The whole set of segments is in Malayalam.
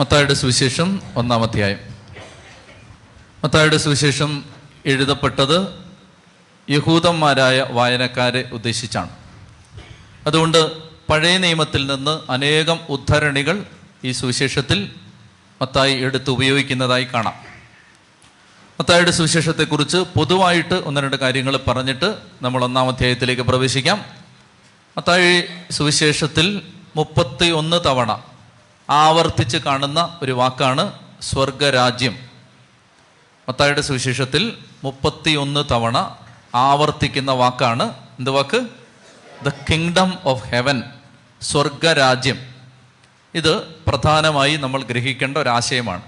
മത്തായുടെ സുവിശേഷം ഒന്നാം അധ്യായം. മത്തായുടെ സുവിശേഷം എഴുതപ്പെട്ടത് യഹൂദന്മാരായ വായനക്കാരെ ഉദ്ദേശിച്ചാണ്. അതുകൊണ്ട് പഴയ നിയമത്തിൽ നിന്ന് അനേകം ഉദ്ധരണികൾ ഈ സുവിശേഷത്തിൽ മത്തായി എടുത്ത് ഉപയോഗിക്കുന്നതായി കാണാം. മത്തായുടെ സുവിശേഷത്തെക്കുറിച്ച് പൊതുവായിട്ട് ഒന്ന് രണ്ട് കാര്യങ്ങൾ പറഞ്ഞിട്ട് നമ്മൾ ഒന്നാം അധ്യായത്തിലേക്ക് പ്രവേശിക്കാം. മത്തായി സുവിശേഷത്തിൽ മുപ്പത്തി ഒന്ന് തവണ ആവർത്തിച്ച് കാണുന്ന ഒരു വാക്കാണ് സ്വർഗരാജ്യം. മത്തായുടെ സുവിശേഷത്തിൽ മുപ്പത്തി ഒന്ന് തവണ ആവർത്തിക്കുന്ന വാക്കാണ് എന്ത് വാക്ക്? ദ കിങ്ഡം ഓഫ് ഹെവൻ സ്വർഗരാജ്യം. ഇത് പ്രധാനമായി നമ്മൾ ഗ്രഹിക്കേണ്ട ഒരാശയമാണ്.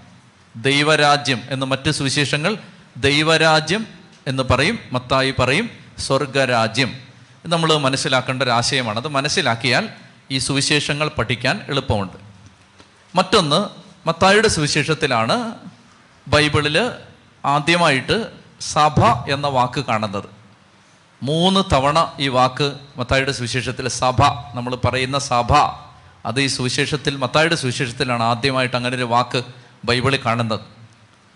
ദൈവരാജ്യം എന്ന് മറ്റ് സുവിശേഷങ്ങൾ ദൈവരാജ്യം എന്ന് പറയും മത്തായി പറയും സ്വർഗരാജ്യം. നമ്മൾ മനസ്സിലാക്കേണ്ട ഒരു ആശയമാണ് അത് മനസ്സിലാക്കിയാൽ ഈ സുവിശേഷങ്ങൾ പഠിക്കാൻ എളുപ്പമുണ്ട്. മറ്റൊന്ന് മത്തായിയുടെ സുവിശേഷത്തിലാണ് ബൈബിളിൽ ആദ്യമായിട്ട് സഭ എന്ന വാക്ക് കാണുന്നത്. മൂന്ന് തവണ ഈ വാക്ക് മത്തായിയുടെ സുവിശേഷത്തിൽ സഭ നമ്മൾ പറയുന്ന സഭ. അത് ഈ സുവിശേഷത്തിൽ മത്തായിയുടെ സുവിശേഷത്തിലാണ് ആദ്യമായിട്ട് അങ്ങനെ ഒരു വാക്ക് ബൈബിളിൽ കാണുന്നത്.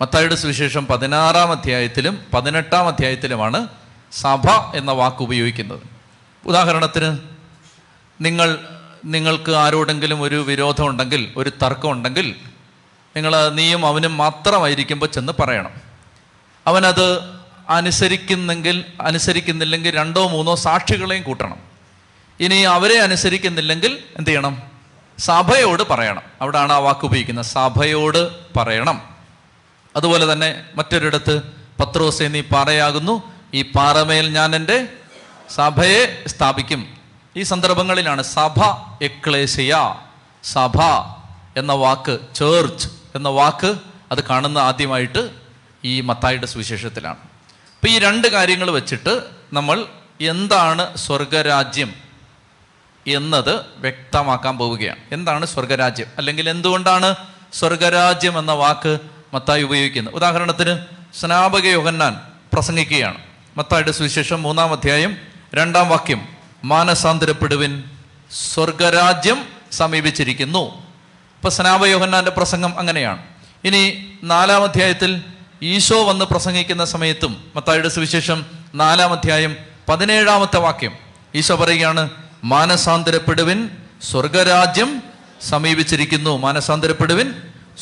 മത്തായിയുടെ സുവിശേഷം പതിനാറാം അധ്യായത്തിലും പതിനെട്ടാം അധ്യായത്തിലുമാണ് സഭ എന്ന വാക്ക് ഉപയോഗിക്കുന്നത്. ഉദാഹരണത്തിന് നിങ്ങൾ നിങ്ങൾക്ക് ആരോടെങ്കിലും ഒരു വിരോധം ഉണ്ടെങ്കിൽ ഒരു തർക്കം ഉണ്ടെങ്കിൽ നിങ്ങൾ നീയും അവനും മാത്രമായിരിക്കുമ്പോൾ ചെന്ന് പറയണം. അവനത് അനുസരിക്കുന്നെങ്കിൽ അനുസരിക്കുന്നില്ലെങ്കിൽ രണ്ടോ മൂന്നോ സാക്ഷികളെയും കൂട്ടണം. ഇനി അവരെ അനുസരിക്കുന്നില്ലെങ്കിൽ എന്ത് ചെയ്യണം? സഭയോട് പറയണം. അവിടാണ് ആ വാക്ക് ഉപയോഗിക്കുന്നത്. സഭയോട് പറയണം. അതുപോലെ തന്നെ മറ്റൊരിടത്ത് പത്രോസേ നീ പാറയാകുന്നു. ഈ പാറമേൽ ഞാൻ എന്റെ സഭയെ സ്ഥാപിക്കും. ഈ സന്ദർഭങ്ങളിലാണ് സഭ എക്ലേശിയ സഭ എന്ന വാക്ക് ചേർച്ച് എന്ന വാക്ക് അത് കാണുന്ന ആദ്യമായിട്ട് ഈ മത്തായിയുടെ സുവിശേഷത്തിലാണ്. അപ്പം ഈ രണ്ട് കാര്യങ്ങൾ വെച്ചിട്ട് നമ്മൾ എന്താണ് സ്വർഗരാജ്യം എന്നത് വ്യക്തമാക്കാൻ പോവുകയാണ്. എന്താണ് സ്വർഗരാജ്യം? അല്ലെങ്കിൽ എന്തുകൊണ്ടാണ് സ്വർഗരാജ്യം എന്ന വാക്ക് മത്തായി ഉപയോഗിക്കുന്നത്? ഉദാഹരണത്തിന് സ്നാപക യോഹന്നാൻ പ്രസംഗിക്കുകയാണ്. മത്തായുടെ സുവിശേഷം മൂന്നാം അധ്യായം രണ്ടാം വാക്യം. മാനസാന്തരപ്പെടുവിൻ സ്വർഗരാജ്യം സമീപിച്ചിരിക്കുന്നു. ഇപ്പൊ സ്നാപക യോഹന്നാന്റെ പ്രസംഗം അങ്ങനെയാണ്. ഇനി നാലാം അധ്യായത്തിൽ ഈശോ വന്ന് പ്രസംഗിക്കുന്ന സമയത്തും മത്തായുടെ സുവിശേഷം നാലാം അധ്യായം പതിനേഴാമത്തെ വാക്യം ഈശോ പറയുകയാണ് മാനസാന്തരപ്പെടുവിൻ സ്വർഗരാജ്യം സമീപിച്ചിരിക്കുന്നു. മാനസാന്തരപ്പെടുവിൻ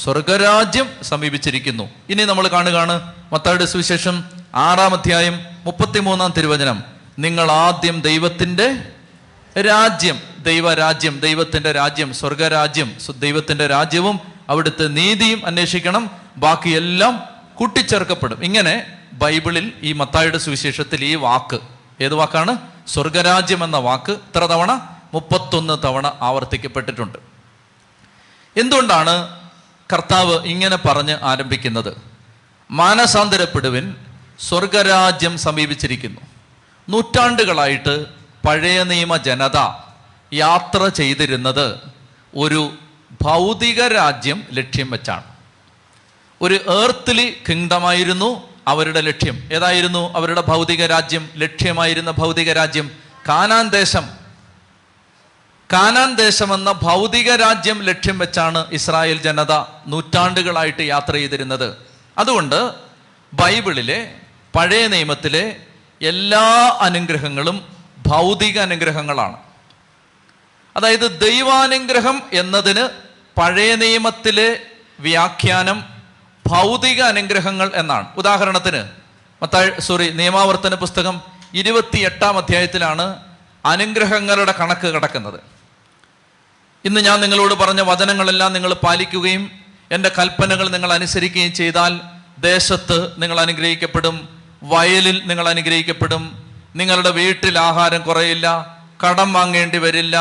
സ്വർഗരാജ്യം സമീപിച്ചിരിക്കുന്നു. ഇനി നമ്മൾ കാണുകയാണ് മത്തായുടെ സുവിശേഷം ആറാം അധ്യായം മുപ്പത്തിമൂന്നാം തിരുവചനം. നിങ്ങൾ ആദ്യം ദൈവത്തിന്റെ രാജ്യം ദൈവരാജ്യം ദൈവത്തിന്റെ രാജ്യം സ്വർഗരാജ്യം ദൈവത്തിന്റെ രാജ്യവും അവിടുത്തെ നീതിയും അന്വേഷിക്കണം. ബാക്കിയെല്ലാം കൂട്ടിച്ചേർക്കപ്പെടും. ഇങ്ങനെ ബൈബിളിൽ ഈ മത്തായുടെ സുവിശേഷത്തിൽ ഈ വാക്ക് ഏത് വാക്കാണ്? സ്വർഗരാജ്യം എന്ന വാക്ക് ഇത്ര തവണ? മുപ്പത്തൊന്ന് തവണ ആവർത്തിക്കപ്പെട്ടിട്ടുണ്ട്. എന്തുകൊണ്ടാണ് കർത്താവ് ഇങ്ങനെ പറഞ്ഞ് ആരംഭിക്കുന്നത്? മാനസാന്തരപ്പെടുവിൻ സ്വർഗരാജ്യം സമീപിച്ചിരിക്കുന്നു. നൂറ്റാണ്ടുകളായിട്ട് പഴയ നിയമ ജനത യാത്ര ചെയ്തിരുന്നത് ഒരു ഭൗതിക രാജ്യം ലക്ഷ്യം വെച്ചാണ്. ഒരു ഏർത്ത്ലി കിങ്ഡമായിരുന്നു അവരുടെ ലക്ഷ്യം. ഏതായിരുന്നു അവരുടെ ഭൗതിക രാജ്യം? ലക്ഷ്യമായിരുന്ന ഭൗതിക രാജ്യം കാനാൻ ദേശം. കാനാൻ ദേശം എന്ന ഭൗതിക രാജ്യം ലക്ഷ്യം വെച്ചാണ് ഇസ്രായേൽ ജനത നൂറ്റാണ്ടുകളായിട്ട് യാത്ര ചെയ്തിരുന്നത്. അതുകൊണ്ട് ബൈബിളിലെ പഴയ നിയമത്തിലെ എല്ലാ അനുഗ്രഹങ്ങളും ഭൗതിക അനുഗ്രഹങ്ങളാണ്. അതായത് ദൈവാനുഗ്രഹം എന്നതിന് പഴയ നിയമത്തിലെ വ്യാഖ്യാനം ഭൗതിക അനുഗ്രഹങ്ങൾ എന്നാണ്. ഉദാഹരണത്തിന് മത്താഴ് സോറി നിയമാവർത്തന പുസ്തകം ഇരുപത്തി എട്ടാം അധ്യായത്തിലാണ് അനുഗ്രഹങ്ങളുടെ കണക്ക് കിടക്കുന്നത്. ഇന്ന് ഞാൻ നിങ്ങളോട് പറഞ്ഞ വചനങ്ങളെല്ലാം നിങ്ങൾ പാലിക്കുകയും എന്റെ കൽപ്പനകൾ നിങ്ങൾ അനുസരിക്കുകയും ചെയ്താൽ ദേശത്ത് നിങ്ങൾ അനുഗ്രഹിക്കപ്പെടും വയലിൽ നിങ്ങൾ അനുഗ്രഹിക്കപ്പെടും. നിങ്ങളുടെ വീട്ടിൽ ആഹാരം കുറയില്ല കടം വാങ്ങേണ്ടി വരില്ല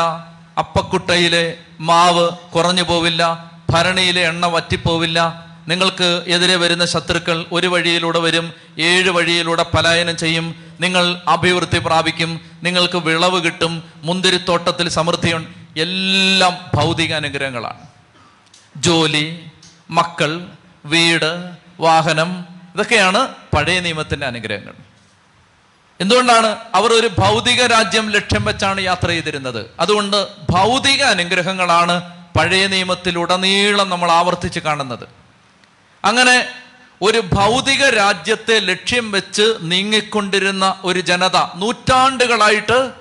അപ്പക്കുട്ടയിലെ മാവ് കുറഞ്ഞു പോവില്ല ഭരണിയിലെ എണ്ണ വറ്റിപ്പോവില്ല. നിങ്ങൾക്ക് എതിരെ വരുന്ന ശത്രുക്കൾ ഒരു വഴിയിലൂടെ വരും ഏഴ് വഴിയിലൂടെ പലായനം ചെയ്യും. നിങ്ങൾ അഭിവൃദ്ധി പ്രാപിക്കും നിങ്ങൾക്ക് വിളവ് കിട്ടും മുന്തിരിത്തോട്ടത്തിൽ സമൃദ്ധിയുണ്ട് എല്ലാം ഭൗതിക അനുഗ്രഹങ്ങളാണ്. ജോലി മക്കൾ വീട് വാഹനം ഇതൊക്കെയാണ് പഴയ നിയമത്തിന്റെ അനുഗ്രഹങ്ങൾ. എന്തുകൊണ്ടാണ് അവർ ഒരു ഭൗതിക രാജ്യം ലക്ഷ്യം വെച്ചാണ് യാത്ര ചെയ്തിരുന്നത്? അതുകൊണ്ട് ഭൗതിക അനുഗ്രഹങ്ങളാണ് പഴയ നിയമത്തിലുടനീളം നമ്മൾ ആവർത്തിച്ച് കാണുന്നത്. അങ്ങനെ ഒരു ഭൗതിക രാജ്യത്തെ ലക്ഷ്യം വെച്ച് നീങ്ങിക്കൊണ്ടിരുന്ന ഒരു ജനത നൂറ്റാണ്ടുകളായിട്ട്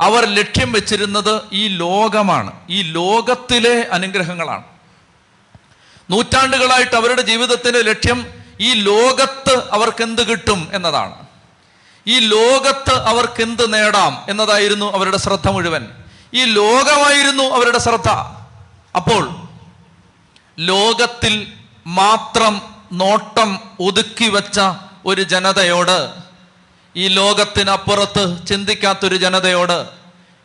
അവർ ലക്ഷ്യം വെച്ചിരുന്നത് ഈ ലോകമാണ്. ഈ ലോകത്തിലെ അനുഗ്രഹങ്ങളാണ്. നൂറ്റാണ്ടുകളായിട്ട് അവരുടെ ജീവിതത്തിന്റെ ലക്ഷ്യം ഈ ലോകത്ത് അവർക്ക് എന്ത് കിട്ടും എന്നതാണ്. ഈ ലോകത്ത് അവർക്ക് എന്ത് നേടാം എന്നതായിരുന്നു അവരുടെ ശ്രദ്ധ മുഴുവൻ. ഈ ലോകമായിരുന്നു അവരുടെ ശ്രദ്ധ. അപ്പോൾ ലോകത്തിൽ മാത്രം നോട്ടം ഒതുക്കി വച്ച ഒരു ജനതയോട് ഈ ലോകത്തിനപ്പുറത്ത് ചിന്തിക്കാത്തൊരു ജനതയോട്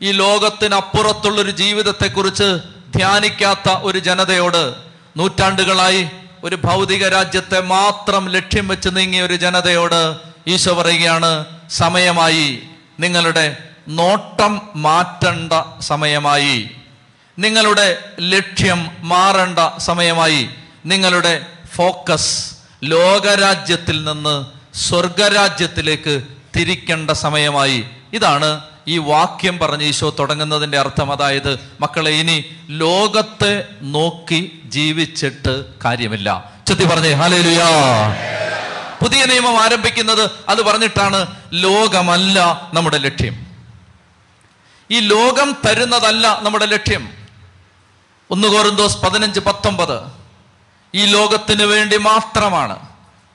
ഈ ലോകത്തിനപ്പുറത്തുള്ളൊരു ജീവിതത്തെക്കുറിച്ച് ധ്യാനിക്കാത്ത ഒരു ജനതയോട് നൂറ്റാണ്ടുകളായി ഒരു ഭൗതിക രാജ്യത്തെ മാത്രം ലക്ഷ്യം വെച്ച് നീങ്ങിയ ഒരു ജനതയോട് ഈശോ പറയുകയാണ് സമയമായി. നിങ്ങളുടെ നോട്ടം മാറ്റേണ്ട സമയമായി. നിങ്ങളുടെ ലക്ഷ്യം മാറേണ്ട സമയമായി. നിങ്ങളുടെ ഫോക്കസ് ലോകരാജ്യത്തിൽ നിന്ന് സ്വർഗരാജ്യത്തിലേക്ക് തിരിക്കേണ്ട സമയമായി. ഇതാണ് ഈ വാക്യം പറഞ്ഞ് ഈശോ തുടങ്ങുന്നതിന്റെ അർത്ഥം. അതായത് മക്കളെ ഇനി ലോകത്തെ നോക്കി ജീവിച്ചിട്ട് കാര്യമില്ല. ചെത്തി പറഞ്ഞേ ഹാലേലുയാ പുതിയ നിയമം ആരംഭിക്കുന്നത് അത് പറഞ്ഞിട്ടാണ് ലോകമല്ല നമ്മുടെ ലക്ഷ്യം. ഈ ലോകം തരുന്നതല്ല നമ്മുടെ ലക്ഷ്യം. ഒന്ന് കോറിന്തോസ് പതിനഞ്ച് പത്തൊമ്പത്. ഈ ലോകത്തിന് വേണ്ടി മാത്രമാണ്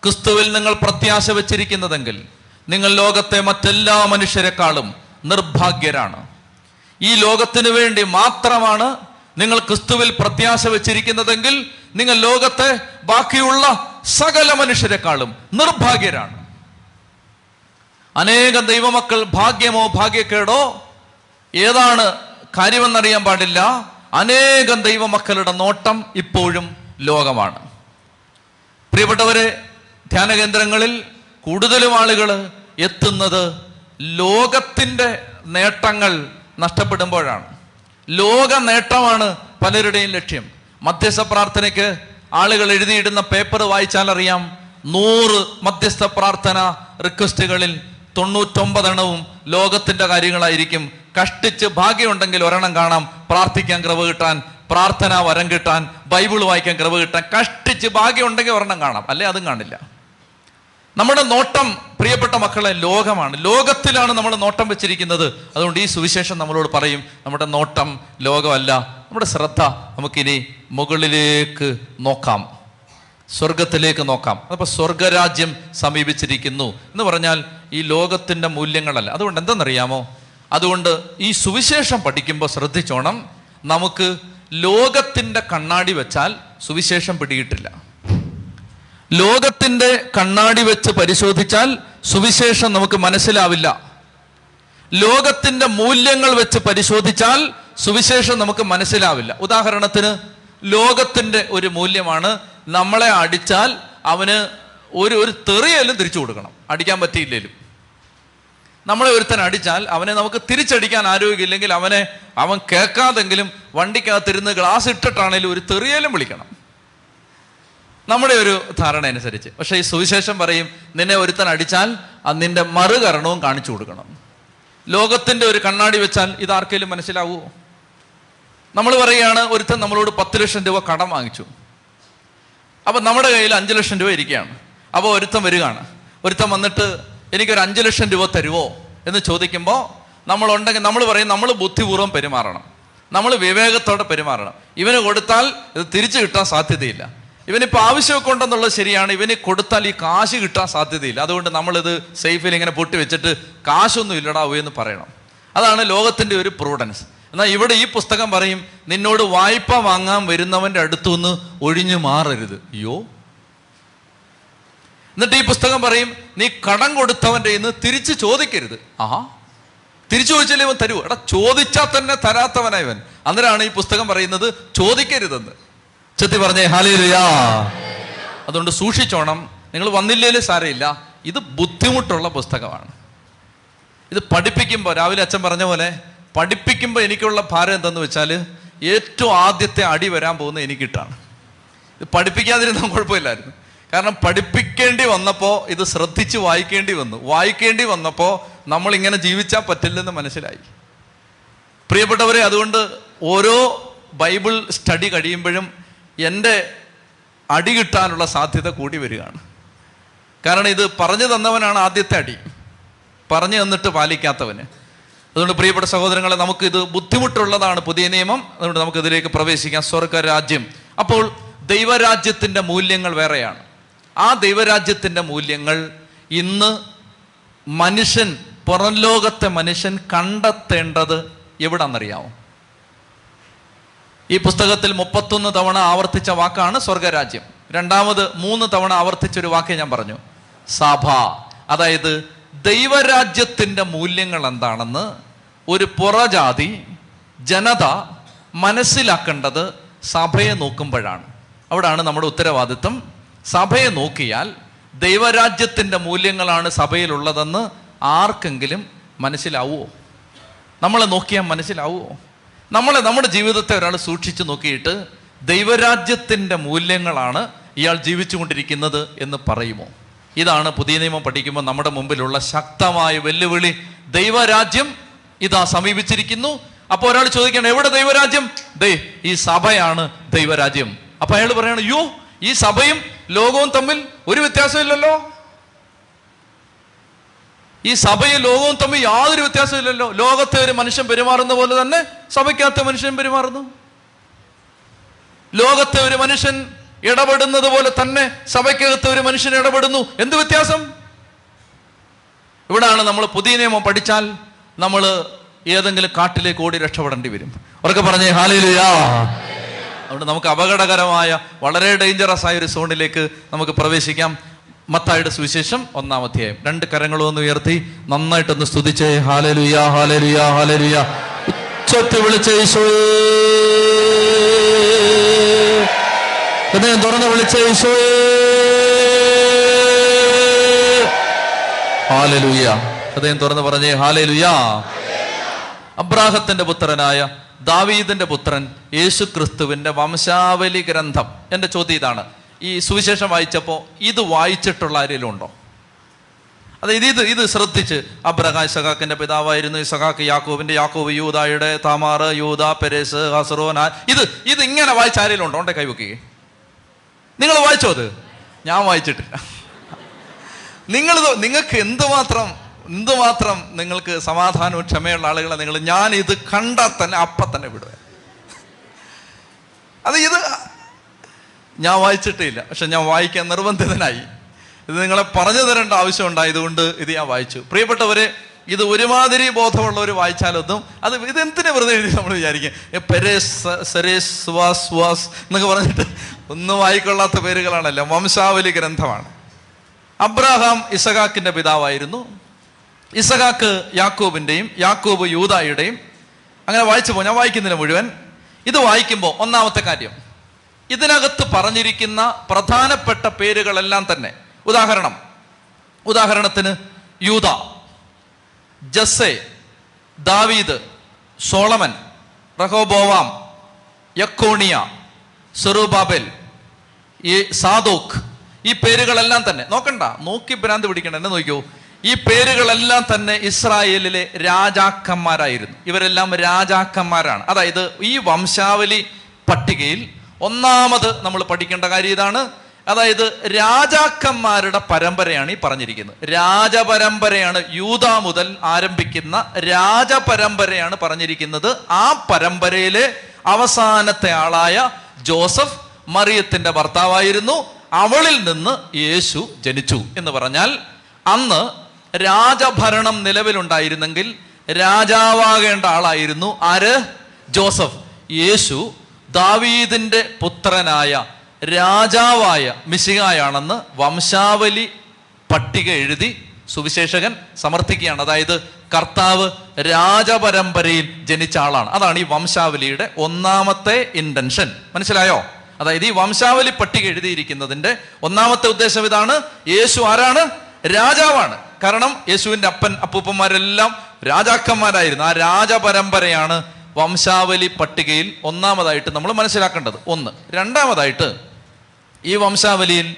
ക്രിസ്തുവിൽ നിങ്ങൾ പ്രത്യാശ വെച്ചിരിക്കുന്നതെങ്കിൽ നിങ്ങൾ ലോകത്തെ മറ്റെല്ലാ മനുഷ്യരെക്കാളും നിർഭാഗ്യരാണ്. ഈ ലോകത്തിന് വേണ്ടി മാത്രമാണ് നിങ്ങൾ ക്രിസ്തുവിൽ പ്രത്യാശ വെച്ചിരിക്കുന്നതെങ്കിൽ നിങ്ങൾ ലോകത്തെ ബാക്കിയുള്ള സകല മനുഷ്യരെക്കാളും നിർഭാഗ്യരാണ്. അനേകം ദൈവമക്കൾ ഭാഗ്യമോ ഭാഗ്യക്കേടോ ഏതാണ് കാര്യമെന്നറിയാൻ പാടില്ല. അനേകം ദൈവമക്കളുടെ നോട്ടം ഇപ്പോഴും ലോകമാണ്. പ്രിയപ്പെട്ടവരെ ധ്യാന കേന്ദ്രങ്ങളിൽ കൂടുതലും ആളുകൾ എത്തുന്നത് ലോകത്തിന്റെ നേട്ടങ്ങൾ നഷ്ടപ്പെടുമ്പോഴാണ്. ലോക നേട്ടമാണ് പലരുടെയും ലക്ഷ്യം. മധ്യസ്ഥ പ്രാർത്ഥനയ്ക്ക് ആളുകൾ എഴുതിയിടുന്ന പേപ്പർ വായിച്ചാൽ അറിയാം നൂറ് മധ്യസ്ഥ പ്രാർത്ഥന റിക്വസ്റ്റുകളിൽ തൊണ്ണൂറ്റൊമ്പതെണ്ണവും ലോകത്തിന്റെ കാര്യങ്ങളായിരിക്കും. കഷ്ടിച്ച് ഭാഗ്യമുണ്ടെങ്കിൽ ഒരെണ്ണം കാണാം. പ്രാർത്ഥിക്കാൻ കൃപ കിട്ടാൻ പ്രാർത്ഥന വരം കിട്ടാൻ ബൈബിൾ വായിക്കാൻ കൃപ കിട്ടാൻ. കഷ്ടിച്ച് ഭാഗ്യമുണ്ടെങ്കിൽ ഒരെണ്ണം കാണാം. അല്ലെ? അതും കാണില്ല. നമ്മുടെ നോട്ടം പ്രിയപ്പെട്ട മക്കളെ ലോകമാണ്. ലോകത്തിലാണ് നമ്മൾ നോട്ടം വെച്ചിരിക്കുന്നത്. അതുകൊണ്ട് ഈ സുവിശേഷം നമ്മളോട് പറയും നമ്മുടെ നോട്ടം ലോകമല്ല നമ്മുടെ ശ്രദ്ധ നമുക്കിനി മുകളിലേക്ക് നോക്കാം. സ്വർഗത്തിലേക്ക് നോക്കാം. അപ്പോൾ സ്വർഗരാജ്യം സമീപിച്ചിരിക്കുന്നു എന്ന് പറഞ്ഞാൽ ഈ ലോകത്തിന്റെ മൂല്യങ്ങളല്ല. അതുകൊണ്ട് എന്തെന്നറിയാമോ? അതുകൊണ്ട് ഈ സുവിശേഷം പഠിക്കുമ്പോൾ ശ്രദ്ധിച്ചോണം. നമുക്ക് ലോകത്തിന്റെ കണ്ണാടി വെച്ചാൽ സുവിശേഷം പിടികിട്ടില്ല. ലോകത്തിന്റെ കണ്ണാടി വെച്ച് പരിശോധിച്ചാൽ സുവിശേഷം നമുക്ക് മനസ്സിലാവില്ല. ലോകത്തിന്റെ മൂല്യങ്ങൾ വെച്ച് പരിശോധിച്ചാൽ സുവിശേഷം നമുക്ക് മനസ്സിലാവില്ല. ഉദാഹരണത്തിന് ലോകത്തിന്റെ ഒരു മൂല്യമാണ് നമ്മളെ അടിച്ചാൽ അവന് ഒരു ഒരു തെറിയലും തിരിച്ചു കൊടുക്കണം. അടിക്കാൻ പറ്റിയില്ലേലും. നമ്മളെ ഒരുത്തൻ അടിച്ചാൽ അവനെ നമുക്ക് തിരിച്ചടിക്കാൻ ആരോഗ്യമില്ലെങ്കിൽ അവനെ അവൻ കേൾക്കാതെങ്കിലും വണ്ടിക്കകത്തിരുന്ന് ഗ്ലാസ് ഇട്ടിട്ടാണേലും ഒരു തെറിയലും വിളിക്കണം. നമ്മുടെ ഒരു ധാരണ അനുസരിച്ച്. പക്ഷേ ഈ സുവിശേഷം പറയും നിന്നെ ഒരുത്തൻ അടിച്ചാൽ അത് നിന്റെ മറുകരണവും കാണിച്ചു കൊടുക്കണം. ലോകത്തിന്റെ ഒരു കണ്ണാടി വെച്ചാൽ ഇത് ആർക്കെങ്കിലും മനസ്സിലാവുമോ നമ്മൾ പറയുകയാണ് ഒരുത്തൻ നമ്മളോട് പത്ത് ലക്ഷം രൂപ കടം വാങ്ങിച്ചു. അപ്പോൾ നമ്മുടെ കയ്യിൽ അഞ്ച് ലക്ഷം രൂപ ഇരിക്കുകയാണ്. അപ്പോൾ ഒരുത്തൻ വരികയാണ്. ഒരുത്തൻ വന്നിട്ട് എനിക്കൊരു അഞ്ച് ലക്ഷം രൂപ തരുമോ എന്ന് ചോദിക്കുമ്പോൾ നമ്മളുണ്ടെങ്കിൽ നമ്മൾ പറയും നമ്മൾ ബുദ്ധിപൂർവം പെരുമാറണം. നമ്മൾ വിവേകത്തോടെ പെരുമാറണം. ഇവന് കൊടുത്താൽ ഇത് തിരിച്ചു കിട്ടാൻ സാധ്യതയില്ല. ഇവനിപ്പോൾ ആവശ്യമൊക്കെ ഉണ്ടെന്നുള്ളത് ശരിയാണ്. ഇവന് കൊടുത്താൽ ഈ കാശ് കിട്ടാൻ സാധ്യതയില്ല. അതുകൊണ്ട് നമ്മളിത് സേഫിൽ ഇങ്ങനെ പൊട്ടി വെച്ചിട്ട് കാശൊന്നും ഇല്ലടാവൂ എന്ന് പറയണം. അതാണ് ലോകത്തിന്റെ ഒരു പ്രൂഡൻസ്. എന്നാൽ ഇവിടെ ഈ പുസ്തകം പറയും നിന്നോട് വായ്പ വാങ്ങാൻ വരുന്നവന്റെ അടുത്തുനിന്ന് ഒഴിഞ്ഞു മാറരുത്. അയ്യോ. എന്നിട്ട് ഈ പുസ്തകം പറയും നീ കടം കൊടുത്തവന്റെ ഇന്ന് തിരിച്ച് ചോദിക്കരുത്. ആഹാ. തിരിച്ചു ചോദിച്ചാലേ ഇവൻ തരൂ. എടാ ചോദിച്ചാൽ തന്നെ തരാത്തവനായവൻ അന്നേരമാണ് ഈ പുസ്തകം പറയുന്നത് ചോദിക്കരുതെന്ന്. ചെത്തി പറഞ്ഞേ ഹാലേലുയാ അതുകൊണ്ട് സൂക്ഷിച്ചോണം. നിങ്ങൾ വന്നില്ലേലും സാരമില്ല. ഇത് ബുദ്ധിമുട്ടുള്ള പുസ്തകമാണ്. ഇത് പഠിപ്പിക്കുമ്പോൾ രാവിലെ അച്ഛൻ പറഞ്ഞ പോലെ പഠിപ്പിക്കുമ്പോൾ എനിക്കുള്ള ഭാരം എന്തെന്ന് വെച്ചാൽ ഏറ്റവും ആദ്യത്തെ അടി വരാൻ പോകുന്ന എനിക്കിട്ടാണ്. ഇത് പഠിപ്പിക്കാതിരുന്നാൽ കുഴപ്പമില്ലായിരുന്നു. കാരണം പഠിപ്പിക്കേണ്ടി വന്നപ്പോൾ ഇത് ശ്രദ്ധിച്ച് വായിക്കേണ്ടി വന്നു. വായിക്കേണ്ടി വന്നപ്പോൾ നമ്മൾ ഇങ്ങനെ ജീവിച്ചാൽ പറ്റില്ലെന്ന് മനസ്സിലായി. പ്രിയപ്പെട്ടവരെ അതുകൊണ്ട് ഓരോ ബൈബിൾ സ്റ്റഡി കഴിയുമ്പോഴും എന്റെ അടി കിട്ടാനുള്ള സാധ്യത കൂടി വരികയാണ്. കാരണം ഇത് പറഞ്ഞു തന്നവനാണ് ആദ്യത്തെ അടി. പറഞ്ഞു തന്നിട്ട് പാലിക്കാത്തവന്. അതുകൊണ്ട് പ്രിയപ്പെട്ട സഹോദരങ്ങളെ നമുക്ക് ഇത് ബുദ്ധിമുട്ടുള്ളതാണ് പുതിയ നിയമം. അതുകൊണ്ട് നമുക്ക് ഇതിലേക്ക് പ്രവേശിക്കാം. സ്വർഗരാജ്യം. അപ്പോൾ ദൈവരാജ്യത്തിന്റെ മൂല്യങ്ങൾ വേറെയാണ്. ആ ദൈവരാജ്യത്തിന്റെ മൂല്യങ്ങൾ ഇന്ന് മനുഷ്യൻ പുറം ലോകത്തെ മനുഷ്യൻ കണ്ടെത്തേണ്ടത് എവിടാന്നറിയാമോ ഈ പുസ്തകത്തിൽ മുപ്പത്തൊന്ന് തവണ ആവർത്തിച്ച വാക്കാണ് സ്വർഗരാജ്യം. രണ്ടാമത് മൂന്ന് തവണ ആവർത്തിച്ച ഒരു വാക്ക് ഞാൻ പറഞ്ഞു. സഭ. അതായത് ദൈവരാജ്യത്തിന്റെ മൂല്യങ്ങൾ എന്താണെന്ന് ഒരു പുറജാതി ജനത മനസ്സിലാക്കേണ്ടത് സഭയെ നോക്കുമ്പോഴാണ്. അവിടാണ് നമ്മുടെ ഉത്തരവാദിത്വം. സഭയെ നോക്കിയാൽ ദൈവരാജ്യത്തിന്റെ മൂല്യങ്ങളാണ് സഭയിലുള്ളതെന്ന് ആർക്കെങ്കിലും മനസ്സിലാവുമോ നമ്മളെ നോക്കിയാൽ മനസ്സിലാവുമോ നമ്മളെ നമ്മുടെ ജീവിതത്തെ ഒരാൾ സൂക്ഷിച്ചു നോക്കിയിട്ട് ദൈവരാജ്യത്തിന്റെ മൂല്യങ്ങളാണ് ഇയാൾ ജീവിച്ചുകൊണ്ടിരിക്കുന്നത് എന്ന് പറയുമോ? ഇതാണ് പുതിയ നിയമം പഠിക്കുമ്പോൾ നമ്മുടെ മുമ്പിലുള്ള ശക്തമായ വെല്ലുവിളി. ദൈവരാജ്യം ഇതാ സമീപിച്ചിരിക്കുന്നു. അപ്പോൾ ഒരാൾ ചോദിക്കണം എവിടെ ദൈവരാജ്യം? ദൈ ഈ സഭയാണ് ദൈവരാജ്യം. അപ്പൊ അയാൾ പറയണം യു ഈ സഭയും ലോകവും തമ്മിൽ ഒരു വ്യത്യാസമില്ലല്ലോ. ഈ സഭയും ലോകവും തമ്മിൽ യാതൊരു വ്യത്യാസമില്ലല്ലോ. ലോകത്തെ ഒരു മനുഷ്യൻ പെരുമാറുന്ന പോലെ തന്നെ സഭയ്ക്കകത്ത് മനുഷ്യൻ പെരുമാറുന്നു. ലോകത്തെ ഒരു മനുഷ്യൻ ഇടപെടുന്നത് പോലെ തന്നെ സഭയ്ക്കകത്ത് ഒരു മനുഷ്യൻ ഇടപെടുന്നു. എന്ത് വ്യത്യാസം? ഇവിടാണ് നമ്മൾ പുതിയ നിയമം പഠിച്ചാൽ നമ്മൾ ഏതെങ്കിലും കാട്ടിലേക്ക് ഓടി രക്ഷപ്പെടേണ്ടി വരും. ഉറക്കെ പറഞ്ഞേ ഹാലിലുയാ. അതുകൊണ്ട് നമുക്ക് അപകടകരമായ വളരെ ഡേഞ്ചറസ് ആയ ഒരു സോണിലേക്ക് നമുക്ക് പ്രവേശിക്കാം. മത്തായുടെ സുവിശേഷം ഒന്നാം അധ്യായം. രണ്ട് കരങ്ങളൊന്ന് ഉയർത്തി നന്നായിട്ടൊന്ന് സ്തുതിച്ചേ. ഹാലലുയ ഹാലലുയ ഹാലലുയ. ഉച്ചത്തി വിളിച്ച ഹൃദയം തുറന്ന് വിളിച്ച ഹാലലുയ. ഹൃദയം തുറന്ന് പറഞ്ഞേ ഹാലലുയ. അബ്രാഹത്തിന്റെ പുത്രനായ ദാവീദിന്റെ പുത്രൻ യേശു ക്രിസ്തുവിന്റെ വംശാവലി ഗ്രന്ഥം. എന്റെ ചോദ്യം ഇതാണ്. ഈ സുവിശേഷം വായിച്ചപ്പോൾ ഇത് വായിച്ചിട്ടുള്ള ആരെങ്കിലും ഉണ്ടോ അതായത് ഇത് ഇത് ശ്രദ്ധിച്ച്. അബ്രഹാം ഇസഹാക്കിന്റെ പിതാവായിരുന്നു ഇസഹാക്ക്. യാക്കോബിന്റെ യാക്കോബ് യൂതായുടെ താമാറ് യൂത പെരേസ് ഹസറോന ഇത് ഇത് ഇങ്ങനെ വായിച്ച ആരെങ്കിലും ഉണ്ടോ ഉണ്ടെ കൈവക്കുകയെ നിങ്ങൾ വായിച്ചോ അത്? ഞാൻ വായിച്ചിട്ടില്ല. നിങ്ങൾ നിങ്ങൾക്ക് എന്തുമാത്രം എന്തുമാത്രം നിങ്ങൾക്ക് സമാധാനവും ക്ഷമയുള്ള ആളുകളെ നിങ്ങൾ ഞാൻ ഇത് കണ്ടാൽ തന്നെ അപ്പം തന്നെ വിടുക അത് ഇത് ഞാൻ വായിച്ചിട്ടില്ല. പക്ഷെ ഞാൻ വായിക്കാൻ നിർബന്ധിതനായി. ഇത് നിങ്ങളെ പറഞ്ഞു തരേണ്ട ആവശ്യം ഉണ്ടായതുകൊണ്ട് ഇത് ഞാൻ വായിച്ചു. പ്രിയപ്പെട്ടവരെ ഇത് ഒരുമാതിരി ബോധമുള്ളവർ വായിച്ചാലൊന്നും അത് എന്തിനെ വെറുതെ എഴുതി നമ്മൾ വിചാരിക്കും? സുവാസ് എന്നൊക്കെ പറഞ്ഞിട്ട് ഒന്നും വായിക്കൊള്ളാത്ത പേരുകളാണല്ലോ. വംശാവലി ഗ്രന്ഥമാണ്. അബ്രാഹാം ഇസഹാക്കിന്റെ പിതാവായിരുന്നു. ഇസഹാക്ക് യാക്കോബിന്റെയും യാക്കൂബ് യൂതായുടെയും അങ്ങനെ വായിച്ചു പോകും ഞാൻ വായിക്കുന്നില്ല മുഴുവൻ. ഇത് വായിക്കുമ്പോൾ ഒന്നാമത്തെ കാര്യം ഇതിനകത്ത് പറഞ്ഞിരിക്കുന്ന പ്രധാനപ്പെട്ട പേരുകളെല്ലാം തന്നെ. ഉദാഹരണം ഉദാഹരണത്തിന് യൂത ജസ്സെ ദാവീദ് സോളമൻ റഹോബോവാം യക്കോണിയ സെറുബാബെൽ ഈ സാദോക്ക് ഈ പേരുകളെല്ലാം തന്നെ. നോക്കണ്ട നോക്കി ഭ്രാന്ത് പിടിക്കണ്ട എന്നെ നോക്കിയോ ഈ പേരുകളെല്ലാം തന്നെ ഇസ്രായേലിലെ രാജാക്കന്മാരായിരുന്നു. ഇവരെല്ലാം രാജാക്കന്മാരാണ്. അതായത് ഈ വംശാവലി പട്ടികയിൽ ഒന്നാമത് നമ്മൾ പഠിക്കേണ്ട കാര്യം ഇതാണ്. അതായത് രാജാക്കന്മാരുടെ പരമ്പരയാണ് ഈ പറഞ്ഞിരിക്കുന്നത്. രാജപരമ്പരയാണ് യൂത മുതൽ ആരംഭിക്കുന്ന രാജപരമ്പരയാണ് പറഞ്ഞിരിക്കുന്നത്. ആ പരമ്പരയിലെ അവസാനത്തെ ആളായ ജോസഫ് മറിയത്തിന്റെ ഭർത്താവായിരുന്നു. അവളിൽ നിന്ന് യേശു ജനിച്ചു എന്ന് പറഞ്ഞാൽ അന്ന് രാജഭരണം നിലവിലുണ്ടായിരുന്നെങ്കിൽ രാജാവാകേണ്ട ആളായിരുന്നു ആര്? ജോസഫ്. യേശു ദാവീദിന്റെ പുത്രനായ രാജാവായ മിശികായാണെന്ന് വംശാവലി പട്ടിക എഴുതി സുവിശേഷകൻ സമർത്ഥിക്കുകയാണ്. അതായത് കർത്താവ് രാജപരമ്പരയിൽ ജനിച്ച ആളാണ്. അതാണ് ഈ വംശാവലിയുടെ ഒന്നാമത്തെ ഇന്റൻഷൻ മനസ്സിലായോ? അതായത് ഈ വംശാവലി പട്ടിക എഴുതിയിരിക്കുന്നതിന്റെ ഒന്നാമത്തെ ഉദ്ദേശം ഇതാണ്. യേശു ആരാണ്? രാജാവാണ്. കാരണം യേശുവിന്റെ അപ്പൻ അപ്പൂപ്പന്മാരെല്ലാം രാജാക്കന്മാരായിരുന്നു. ആ രാജപരമ്പരയാണ് വംശാവലി പട്ടികയിൽ ഒന്നാമതായിട്ട് നമ്മൾ മനസ്സിലാക്കേണ്ടത് ഒന്ന്. രണ്ടാമതായിട്ട് ഈ വംശാവലിയിൽ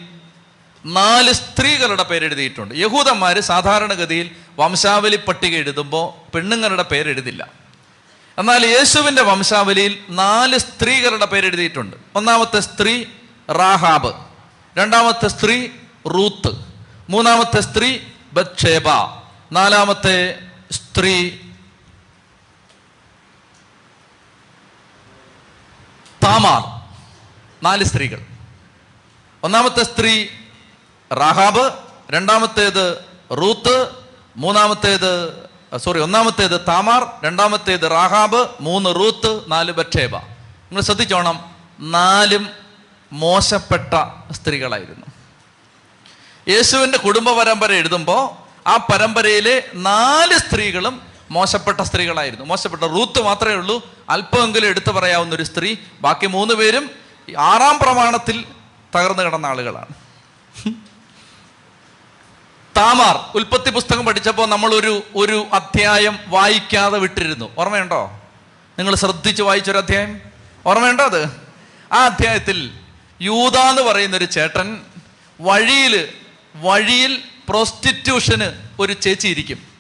നാല് സ്ത്രീകളുടെ പേരെഴുതിയിട്ടുണ്ട് യഹൂദന്മാർ സാധാരണഗതിയിൽ വംശാവലി പട്ടിക എഴുതുമ്പോൾ പെണ്ണുങ്ങളുടെ പേരെഴുതില്ല എന്നാൽ യേശുവിന്റെ വംശാവലിയിൽ നാല് സ്ത്രീകളുടെ പേരെഴുതിയിട്ടുണ്ട് ഒന്നാമത്തെ സ്ത്രീ റാഹാബ് രണ്ടാമത്തെ സ്ത്രീ റൂത്ത് മൂന്നാമത്തെ സ്ത്രീ ബത്ഷേബ നാലാമത്തെ സ്ത്രീ താമാർ. നാല് സ്ത്രീകൾ. ഒന്നാമത്തെ സ്ത്രീ റഹാബ് രണ്ടാമത്തേത് റൂത്ത് മൂന്നാമത്തേത് സോറി ഒന്നാമത്തേത് താമാർ രണ്ടാമത്തേത് റാഹാബ് മൂന്ന് റൂത്ത് നാല് ബക്ഷേബ. നിങ്ങൾ ശ്രദ്ധിച്ചോണം നാലും മോശപ്പെട്ട സ്ത്രീകളായിരുന്നു. യേശുവിന്റെ കുടുംബ പരമ്പര എഴുതുമ്പോൾ ആ പരമ്പരയിലെ നാല് സ്ത്രീകളും മോശപ്പെട്ട സ്ത്രീകളായിരുന്നു. മോശപ്പെട്ട റൂത്ത് മാത്രമേ ഉള്ളൂ. അല്പമെങ്കിലും എടുത്തു പറയാവുന്ന ഒരു സ്ത്രീ. ബാക്കി മൂന്ന് പേരും ആറാം പ്രമാണത്തിൽ തകർന്നു കിടന്ന ആളുകളാണ്. താമാർ ഉൽപ്പത്തി പുസ്തകം പഠിച്ചപ്പോൾ നമ്മൾ ഒരു ഒരു അധ്യായം വായിക്കാതെ വിട്ടിരുന്നു. ഓർമ്മയുണ്ടോ? നിങ്ങൾ ശ്രദ്ധിച്ച് വായിച്ചൊരു അധ്യായം? ഓർമ്മയുണ്ടോ അത്? ആ അധ്യായത്തിൽ യൂത എന്ന് പറയുന്ന ഒരു ചേട്ടൻ വഴിയിൽ വഴിയിൽ പ്രോസ്റ്റിറ്റ്യൂഷന് ഒരു ചേച്ചി ഇരിക്കും.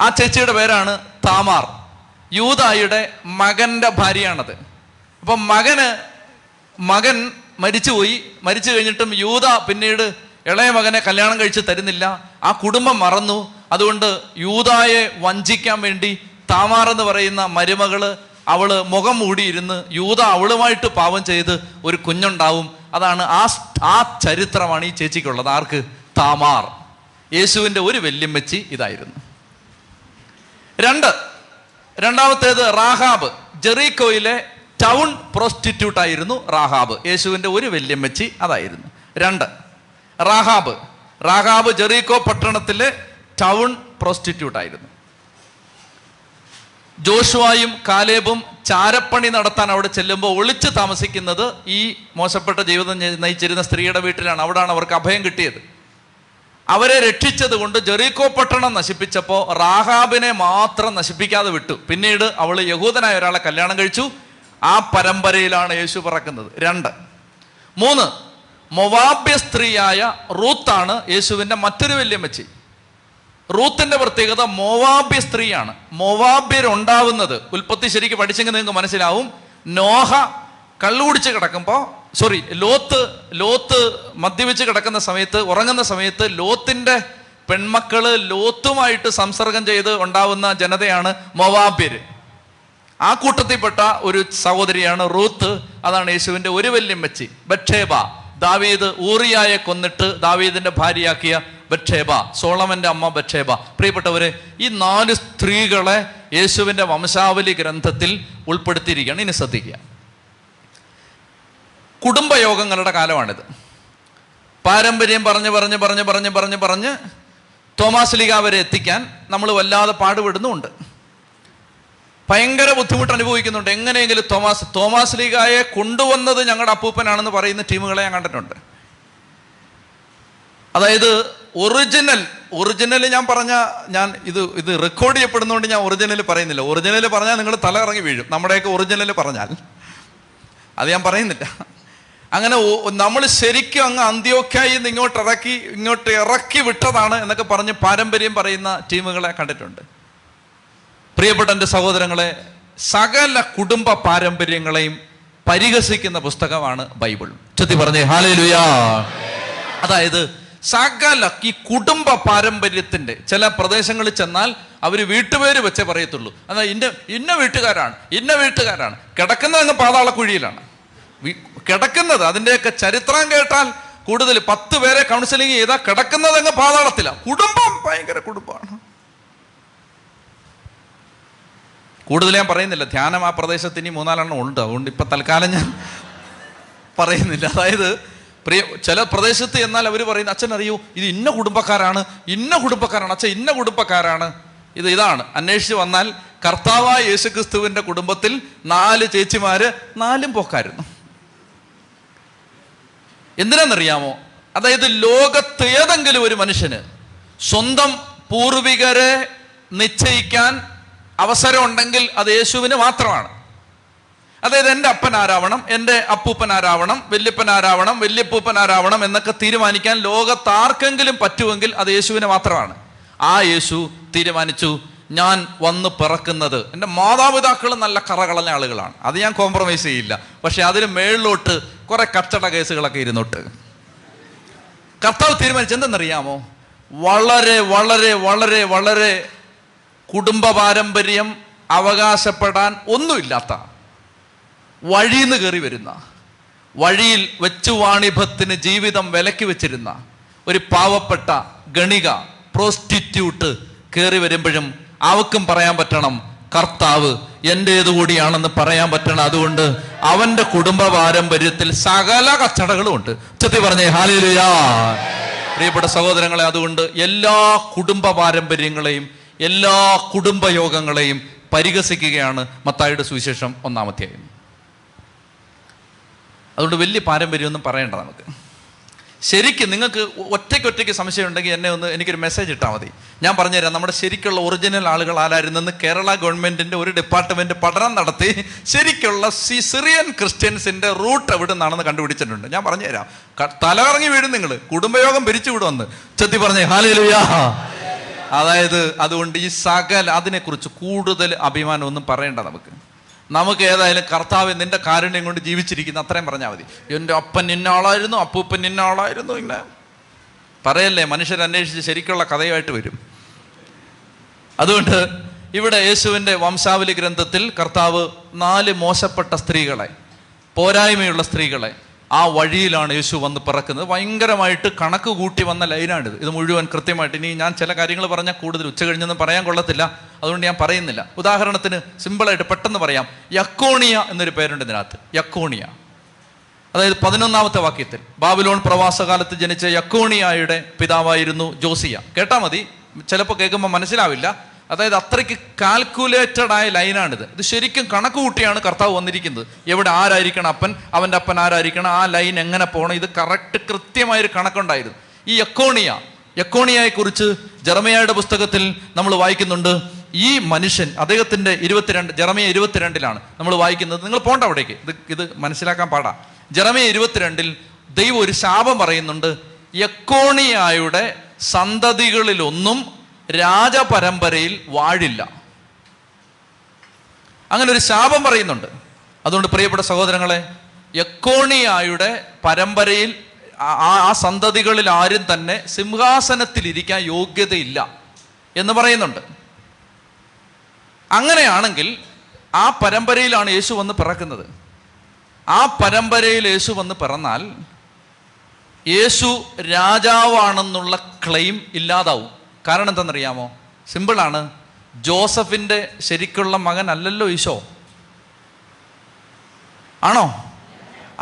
ആ ചേച്ചിയുടെ പേരാണ് താമാർ. യൂതായുടെ മകന്റെ ഭാര്യയാണത്. അപ്പം മകന് മകൻ മരിച്ചുപോയി. മരിച്ചു കഴിഞ്ഞിട്ടും യൂത പിന്നീട് ഇളയ മകനെ കല്യാണം കഴിച്ച് തരുന്നില്ല. ആ കുടുംബം മറന്നു. അതുകൊണ്ട് യൂതായെ വഞ്ചിക്കാൻ വേണ്ടി താമാർ എന്ന് പറയുന്ന മരുമകൾ അവൾ മുഖം മൂടിയിരുന്ന് യൂത അവളുമായിട്ട് പാവം ചെയ്ത് ഒരു കുഞ്ഞുണ്ടാവും. അതാണ് ആ ആ ചരിത്രമാണ് ഈ ചേച്ചിക്കുള്ളത്. ആർക്ക്? താമാർ. യേശുവിന്റെ ഒരു വെല്ലുമ്മച്ചി ഇതായിരുന്നു. രണ്ട്. രണ്ടാമത്തേത് റാഹാബ്. ജെറീക്കോയിലെ ടൗൺ പ്രോസ്റ്റിറ്റ്യൂട്ട് ആയിരുന്നു റാഹാബ്. യേശുവിന്റെ ഒരു വല്യമ്മച്ചി അതായിരുന്നു. രണ്ട്. റാഹാബ്. റാഹാബ് ജെറീക്കോ പട്ടണത്തിലെ ടൗൺ പ്രോസ്റ്റിറ്റ്യൂട്ട് ആയിരുന്നു. ജോഷുവായും കാലേബും ചാരപ്പണി നടത്താൻ അവിടെ ചെല്ലുമ്പോൾ ഒളിച്ച് താമസിക്കുന്നത് ഈ മോശപ്പെട്ട ജീവിതം നയിച്ചിരുന്ന സ്ത്രീയുടെ വീട്ടിലാണ്. അവിടാണ് അവർക്ക് അഭയം കിട്ടിയത്. അവരെ രക്ഷിച്ചത് കൊണ്ട് ജെറീക്കോ പട്ടണം നശിപ്പിച്ചപ്പോൾ റാഹാബിനെ മാത്രം നശിപ്പിക്കാതെ വിട്ടു. പിന്നീട് അവൾ യഹൂദനായ ഒരാളെ കല്യാണം കഴിച്ചു. ആ പരമ്പരയിലാണ് യേശു പറക്കുന്നത്. രണ്ട്. മൂന്ന്. മൊവാബ്യ സ്ത്രീയായ റൂത്താണ് യേശുവിന്റെ മറ്റൊരു വല്യമ്മച്ചി റൂത്തിന്റെ പ്രത്യേകത മോവാബ്യ സ്ത്രീയാണ്. മോവാബ്യരുണ്ടാവുന്നത്. ഉൽപ്പത്തി ശരിക്ക് പഠിച്ചെങ്കിൽ നിങ്ങൾക്ക് മനസ്സിലാവും. നോഹ കള്ളുകുടിച്ച് കിടക്കുമ്പോൾ സോറി ലോത്ത് ലോത്ത് മദ്യപിച്ച് കിടക്കുന്ന സമയത്ത് ഉറങ്ങുന്ന സമയത്ത് ലോത്തിന്റെ പെൺമക്കൾ ലോത്തുമായിട്ട് സംസർഗം ചെയ്ത് ഉണ്ടാവുന്ന ജനതയാണ് മൊവാബ്യര്. ആ കൂട്ടത്തിൽപ്പെട്ട ഒരു സഹോദരിയാണ് റൂത്ത് അതാണ് യേശുവിന്റെ ഒരു വല്യമ്മച്ചി ബക്ഷേബ ദാവീദ് ഊറിയായെ കൊന്നിട്ട് ദാവീദിന്റെ ഭാര്യയാക്കിയ ബക്ഷേബ സോളമന്റെ അമ്മ ബക്ഷേബ പ്രിയപ്പെട്ടവരെ ഈ നാല് സ്ത്രീകളെ യേശുവിന്റെ വംശാവലി ഗ്രന്ഥത്തിൽ ഉൾപ്പെടുത്തിയിരിക്കുകയാണ്. ഇനി ശ്രദ്ധിക്കുക. കുടുംബയോഗങ്ങളുടെ കാലമാണിത്. പാരമ്പര്യം പറഞ്ഞ് പറഞ്ഞ് പറഞ്ഞ് പറഞ്ഞ് പറഞ്ഞ് പറഞ്ഞ് തോമാസ് ലീഗ വരെ എത്തിക്കാൻ നമ്മൾ വല്ലാതെ പാടുപെടുന്നുമുണ്ട്. ഭയങ്കര ബുദ്ധിമുട്ട് അനുഭവിക്കുന്നുണ്ട്. എങ്ങനെയെങ്കിലും തോമാസ് തോമാസ് ലീഗായെ കൊണ്ടുവന്നത് ഞങ്ങളുടെ അപ്പൂപ്പനാണെന്ന് പറയുന്ന ടീമുകളെ ഞാൻ കണ്ടിട്ടുണ്ട്. അതായത് ഒറിജിനൽ ഒറിജിനൽ ഞാൻ പറഞ്ഞ ഞാൻ ഇത് ഇത് റെക്കോർഡ് ചെയ്യപ്പെടുന്നതുകൊണ്ട് ഞാൻ ഒറിജിനൽ പറയുന്നില്ല. ഒറിജിനൽ പറഞ്ഞാൽ നിങ്ങൾ തല ഇറങ്ങി വീഴും. നമ്മുടെയൊക്കെ ഒറിജിനൽ പറഞ്ഞാൽ. അത് ഞാൻ പറയുന്നില്ല. അങ്ങനെ നമ്മൾ ശരിക്കും അങ്ങ് അന്ത്യോക്കായി ഇങ്ങോട്ട് ഇറക്കി ഇങ്ങോട്ട് ഇറക്കി വിട്ടതാണ് എന്നൊക്കെ പറഞ്ഞ് പാരമ്പര്യം പറയുന്ന ടീമുകളെ കണ്ടിട്ടുണ്ട്. പ്രിയപ്പെട്ട എന്റെ സഹോദരങ്ങളെ സകല കുടുംബ പാരമ്പര്യങ്ങളെയും പരിഹസിക്കുന്ന പുസ്തകമാണ് ബൈബിൾ. ചുറ്റി പറഞ്ഞേ ഹാലേലുയാ. അതായത് സകല ഈ കുടുംബ പാരമ്പര്യത്തിന്റെ ചില പ്രദേശങ്ങളിൽ ചെന്നാൽ അവർ വീട്ടുപേര് വെച്ചേ പറയത്തുള്ളൂ. എന്നാൽ ഇന്ന ഇന്ന വീട്ടുകാരാണ് ഇന്ന വീട്ടുകാരാണ്. കിടക്കുന്നത് അങ്ങ് പാതാളക്കുഴിയിലാണ്. കിടക്കുന്നത്. അതിന്റെയൊക്കെ ചരിത്രം കേട്ടാൽ കൂടുതൽ പത്ത് പേരെ കൗൺസിലിംഗ് ചെയ്താൽ കിടക്കുന്നത് അങ്ങ് പാതാളത്തിലാണ് കുടുംബം ഭയങ്കര കുടുംബമാണ്. കൂടുതൽ ഞാൻ പറയുന്നില്ല. ധ്യാനം ആ പ്രദേശത്ത് ഇനി മൂന്നാലെണ്ണം ഉണ്ട്. അതുകൊണ്ട് ഇപ്പം തൽക്കാലം ഞാൻ പറയുന്നില്ല. അതായത് പ്രിയ ചില പ്രദേശത്ത് എന്നാൽ അവർ പറയുന്ന അച്ഛൻ അറിയൂ ഇത് ഇന്ന കുടുംബക്കാരാണ് ഇന്ന കുടുംബക്കാരാണ് അച്ഛൻ ഇന്ന കുടുംബക്കാരാണ്. ഇത് ഇതാണ്. അന്വേഷിച്ച് വന്നാൽ കർത്താവായ യേശുക്രിസ്തുവിന്റെ കുടുംബത്തിൽ നാല് ചേച്ചിമാര് നാലും പോക്കായിരുന്നു എന്തിനാണെന്നറിയാമോ അതായത് ലോകത്ത് ഏതെങ്കിലും ഒരു മനുഷ്യന് സ്വന്തം പൂർവികരെ നിശ്ചയിക്കാൻ അവസരം ഉണ്ടെങ്കിൽ അത് യേശുവിന് മാത്രമാണ്. അതായത് എന്റെ അപ്പൻ ആരാവണം എന്റെ അപ്പൂപ്പൻ ആരാവണം വല്യപ്പൻ ആരാവണം വല്യപ്പൂപ്പൻ ആരാവണം എന്നൊക്കെ തീരുമാനിക്കാൻ ലോകത്താർക്കെങ്കിലും പറ്റുമെങ്കിൽ അത് യേശുവിന് മാത്രമാണ്. ആ യേശു തീരുമാനിച്ചു ഞാൻ വന്ന് പിറക്കുന്നത്. എന്റെ മാതാപിതാക്കൾ നല്ല കറകളഞ്ഞ ആളുകളാണ്. അത് ഞാൻ കോംപ്രമൈസ് ചെയ്യില്ല. പക്ഷെ അതിന് മേളിലോട്ട് കുറെ കച്ചട കേസുകളൊക്കെ ഇരുന്നോട്ട്. കർത്താവ് തീരുമാനിച്ചു എന്തെന്നറിയാമോ? വളരെ വളരെ വളരെ വളരെ കുടുംബ പാരമ്പര്യം അവകാശപ്പെടാൻ ഒന്നുമില്ലാത്ത വഴിയിൽ നിന്ന് കയറി വരുന്ന വഴിയിൽ വെച്ചു വാണിഭത്തിന് ജീവിതം വിലക്കി വെച്ചിരുന്ന ഒരു പാവപ്പെട്ട ഗണിക പ്രോസ്റ്റിറ്റ്യൂട്ട് കയറി വരുമ്പോഴും അവക്കും പറയാൻ പറ്റണം കർത്താവ് എന്റേത് കൂടിയാണെന്ന് പറയാൻ പറ്റണം. അതുകൊണ്ട് അവന്റെ കുടുംബ പാരമ്പര്യത്തിൽ സകല കച്ചടകളും ഉണ്ട്. ചെത്തി പറഞ്ഞേ ഹാലിലുയാ പ്രിയപ്പെട്ട സഹോദരങ്ങളെ അതുകൊണ്ട് എല്ലാ കുടുംബ പാരമ്പര്യങ്ങളെയും എല്ലാ കുടുംബയോഗങ്ങളെയും പരിഹസിക്കുകയാണ് മത്തായിയുടെ സുവിശേഷം ഒന്നാമത്തെ അതുകൊണ്ട് വലിയ പാരമ്പര്യമൊന്നും പറയണ്ട നമുക്ക്. ശരിക്കും നിങ്ങൾക്ക് ഒറ്റയ്ക്ക് ഒറ്റയ്ക്ക് സംശയം ഉണ്ടെങ്കിൽ എന്നെ ഒന്ന് എനിക്കൊരു മെസ്സേജ് ഇട്ടാൽ മതി. ഞാൻ പറഞ്ഞുതരാം നമ്മുടെ ശരിക്കുള്ള ഒറിജിനൽ ആളുകൾ ആരായിരുന്നെന്ന് കേരള ഗവൺമെന്റിന്റെ ഒരു ഡിപ്പാർട്ട്മെന്റ് പഠനം നടത്തി ശരിക്കുള്ള സി സിറിയൻ ക്രിസ്ത്യൻസിന്റെ റൂട്ട് എവിടെ നിന്നാണെന്ന് കണ്ടുപിടിച്ചിട്ടുണ്ട്. ഞാൻ പറഞ്ഞുതരാം. തലകറങ്ങി വീഴും നിങ്ങൾ കുടുംബയോഗം പിരിച്ചു വിടുമെന്ന്. ചെത്തി പറഞ്ഞേ ഹാലിലുയാ അതായത് അതുകൊണ്ട് ഈ സകൽ അതിനെക്കുറിച്ച് കൂടുതൽ അഭിമാനമൊന്നും പറയണ്ട നമുക്ക്. നമുക്ക് ഏതായാലും കർത്താവ് നിന്റെ കാരുണ്യം കൊണ്ട് ജീവിച്ചിരിക്കുന്നു അത്രയും പറഞ്ഞാൽ മതി. എന്റെ അപ്പൻ ഇന്ന ആളായിരുന്നു അപ്പൂപ്പൻ ഇന്ന ആളായിരുന്നു ഇങ്ങനെ. പറയല്ലേ മനുഷ്യരന്വേഷിച്ച് ശരിക്കുള്ള കഥയായിട്ട് വരും. അതുകൊണ്ട് ഇവിടെ യേശുവിന്റെ വംശാവലി ഗ്രന്ഥത്തിൽ കർത്താവ് നാല് മോശപ്പെട്ട സ്ത്രീകളെ പോരായ്മയുള്ള സ്ത്രീകളെ ആ വഴിയിലാണ് യേശു വന്ന് പിറക്കുന്നത്. ഭയങ്കരമായിട്ട് കണക്ക് കൂട്ടി വന്ന ലൈനാണിത്. ഇത് മുഴുവൻ കൃത്യമായിട്ട് ഇനി ഞാൻ ചില കാര്യങ്ങൾ പറഞ്ഞാൽ കൂടുതൽ ഉച്ച കഴിഞ്ഞൊന്നും പറയാൻ കൊള്ളത്തില്ല. അതുകൊണ്ട് ഞാൻ പറയുന്നില്ല. ഉദാഹരണത്തിന് സിമ്പിളായിട്ട് പെട്ടെന്ന് പറയാം. യക്കോണിയ എന്നൊരു പേരുണ്ട് ഇതിനകത്ത്. യക്കോണിയ. അതായത് പതിനൊന്നാമത്തെ വാക്യത്തിൽ. ബാബിലോൺ പ്രവാസകാലത്ത് ജനിച്ച യക്കോണിയായുടെ പിതാവായിരുന്നു ജോസിയ. കേട്ടാ മതി. ചിലപ്പോൾ കേൾക്കുമ്പോൾ മനസ്സിലാവില്ല. അതായത് അത്രയ്ക്ക് കാൽക്കുലേറ്റഡ് ആയ ലൈനാണിത് ഇത് ശരിക്കും കണക്ക് കൂട്ടിയാണ് കർത്താവ് വന്നിരിക്കുന്നത്. എവിടെ ആരായിരിക്കണം അപ്പൻ? അവന്റെ അപ്പൻ ആരായിരിക്കണം? ആ ലൈൻ എങ്ങനെ പോകണം ഇത് കറക്റ്റ് കൃത്യമായൊരു കണക്കുണ്ടായിരുന്നു. ഈ എക്കോണിയ യക്കോണിയയെ കുറിച്ച് ജർമ്മയുടെ പുസ്തകത്തിൽ നമ്മൾ വായിക്കുന്നുണ്ട്. ഈ മനുഷ്യൻ അദ്ദേഹത്തിന്റെ ഇരുപത്തിരണ്ട് ജർമയ ഇരുപത്തിരണ്ടിലാണ് നമ്മൾ വായിക്കുന്നത്. നിങ്ങൾ പോണ്ട അവിടേക്ക്. ഇത് ഇത് മനസ്സിലാക്കാൻ പാടാ. ജർമയ ഇരുപത്തിരണ്ടിൽ ദൈവം ഒരു ശാപം പറയുന്നുണ്ട്. യക്കോണിയായുടെ സന്തതികളിലൊന്നും രാജപരമ്പരയിൽ വാഴില്ല. അങ്ങനെ ഒരു ശാപം പറയുന്നുണ്ട്. അതുകൊണ്ട് പ്രിയപ്പെട്ട സഹോദരങ്ങളെ യക്കോണിയായുടെ പരമ്പരയിൽ ആ- സന്തതികളിൽ ആരും തന്നെ സിംഹാസനത്തിൽ ഇരിക്കാൻ യോഗ്യതയില്ല എന്ന് പറയുന്നുണ്ട്. അങ്ങനെയാണെങ്കിൽ ആ പരമ്പരയിലാണ് യേശു വന്ന് പിറക്കുന്നത്. ആ പരമ്പരയിൽ യേശു വന്ന് പിറന്നാൽ യേശു രാജാവാണെന്നുള്ള ക്ലെയിം ഇല്ലാതാവും. കാരണം എന്തെന്നറിയാമോ സിമ്പിളാണ് ജോസഫിന്റെ ശരിക്കുള്ള മകൻ അല്ലല്ലോ ഈശോ. ആണോ?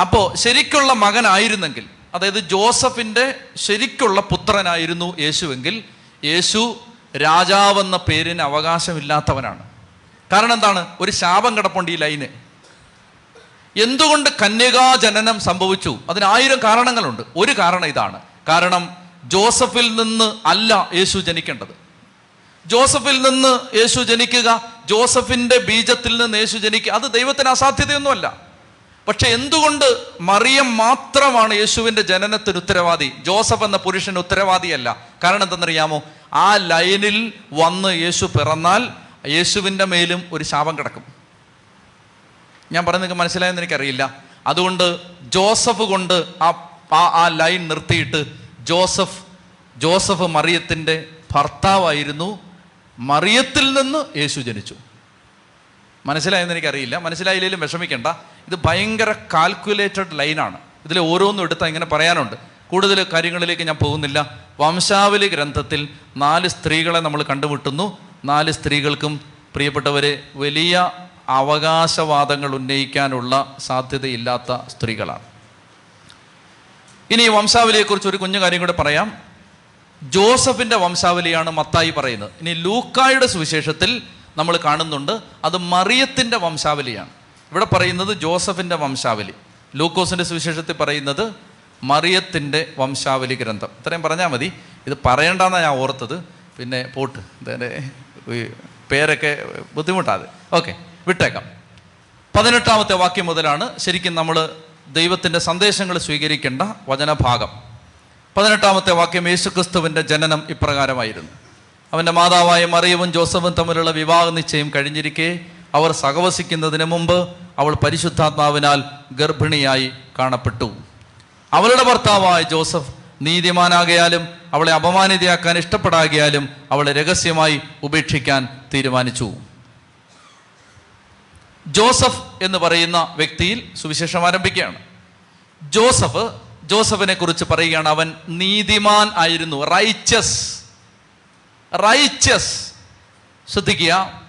അപ്പോൾ ശരിക്കുള്ള മകനായിരുന്നെങ്കിൽ അതായത് ജോസഫിന്റെ ശരിക്കുള്ള പുത്രനായിരുന്നു യേശുവെങ്കിൽ യേശു രാജാവെന്ന പേരിന് അവകാശമില്ലാത്തവനാണ്. കാരണം എന്താണ്? ഒരു ശാപം കിടപ്പുണ്ട് ഈ ലൈന്. എന്തുകൊണ്ട് കന്യകാജനനം സംഭവിച്ചു? അതിനായിരം കാരണങ്ങളുണ്ട്. ഒരു കാരണം ഇതാണ്. കാരണം ജോസഫിൽ നിന്ന് അല്ല യേശു ജനിക്കേണ്ടത്. ജോസഫിൽ നിന്ന് യേശു ജനിക്കുക ജോസഫിന്റെ ബീജത്തിൽ നിന്ന് യേശു ജനിക്കുക അത് ദൈവത്തിന് അസാധ്യതയൊന്നുമല്ല. പക്ഷെ എന്തുകൊണ്ട് മറിയം മാത്രമാണ് യേശുവിന്റെ ജനനത്തിന് ഉത്തരവാദി? ജോസഫ് എന്ന പുരുഷൻ ഉത്തരവാദിയല്ല. കാരണം എന്തെന്നറിയാമോ? ആ ലൈനിൽ വന്ന് യേശു പിറന്നാൽ യേശുവിന്റെ മേലും ഒരു ശാപം കിടക്കും. ഞാൻ പറയുന്നത് മനസ്സിലായെന്ന് എനിക്കറിയില്ല. അതുകൊണ്ട് ജോസഫ് കൊണ്ട് ആ- ആ ലൈൻ നിർത്തിയിട്ട് ജോസഫ് ജോസഫ് മറിയത്തിന്റെ ഭർത്താവായിരുന്നു. മറിയത്തിൽ നിന്ന് യേശു ജനിച്ചു. മനസ്സിലായെന്ന് എനിക്കറിയില്ല. മനസ്സിലായില്ലെങ്കിലും വിഷമിക്കേണ്ട. ഇത് ഭയങ്കര കാൽക്കുലേറ്റഡ് ലൈനാണ് ഇതിൽ ഓരോന്നും എടുത്താൽ ഇങ്ങനെ പറയാനുണ്ട്. കൂടുതൽ കാര്യങ്ങളിലേക്ക് ഞാൻ പോകുന്നില്ല. വംശാവലി ഗ്രന്ഥത്തിൽ നാല് സ്ത്രീകളെ നമ്മൾ കണ്ടുമുട്ടുന്നു. നാല് സ്ത്രീകൾക്കും പ്രിയപ്പെട്ടവരെ വലിയ അവകാശവാദങ്ങൾ ഉന്നയിക്കാനുള്ള സാധ്യതയില്ലാത്ത സ്ത്രീകളാണ്. ഇനി വംശാവലിയെക്കുറിച്ച് ഒരു കുഞ്ഞു കാര്യം കൂടെ പറയാം. ജോസഫിന്റെ വംശാവലിയാണ് മത്തായി പറയുന്നത്. ഇനി ലൂക്കായുടെ സുവിശേഷത്തിൽ നമ്മൾ കാണുന്നുണ്ട് അത് മറിയത്തിന്റെ വംശാവലിയാണ്. ഇവിടെ പറയുന്നത് ജോസഫിന്റെ വംശാവലി. ലൂക്കോസിന്റെ സുവിശേഷത്തിൽ പറയുന്നത് മറിയത്തിന്റെ വംശാവലി ഗ്രന്ഥം. ഇത്രയും പറഞ്ഞാൽ മതി. ഇത് പറയണ്ടെന്നാണ് ഞാൻ ഓർത്തത്. പിന്നെ പോട്ട് ഇതിന്റെ പേരൊക്കെ ബുദ്ധിമുട്ടാതെ. ഓക്കെ വിട്ടേക്കാം. പതിനെട്ടാമത്തെ വാക്യം മുതലാണ് ശരിക്കും നമ്മൾ ദൈവത്തിന്റെ സന്ദേശങ്ങൾ സ്വീകരിക്കേണ്ട വചനഭാഗം. പതിനെട്ടാമത്തെ വാക്യം യേശുക്രിസ്തുവിന്റെ ജനനം ഇപ്രകാരമായിരുന്നു. അവന്റെ മാതാവായ മറിയവും ജോസഫും തമ്മിലുള്ള വിവാഹ നിശ്ചയം കഴിഞ്ഞിരിക്കെ അവർ സഹവസിക്കുന്നതിന് മുമ്പ് അവൾ പരിശുദ്ധാത്മാവിനാൽ ഗർഭിണിയായി കാണപ്പെട്ടു. അവളുടെ ഭർത്താവായ ജോസഫ് നീതിമാനാകയാലും അവളെ അപമാനിതയാക്കാൻ ഇഷ്ടപ്പെടാകിയാലും അവളെ രഹസ്യമായി ഉപേക്ഷിക്കാൻ തീരുമാനിച്ചു. ജോസഫ് എന്ന് പറയുന്ന വ്യക്തിയിൽ സുവിശേഷം ആരംഭിക്കുകയാണ്. ജോസഫ് ജോസഫിനെ കുറിച്ച് പറയുകയാണ് അവൻ നീതിമാൻ ആയിരുന്നു. റൈച്ചസ് റൈച്ചസ് ശ്രദ്ധിക്കുക.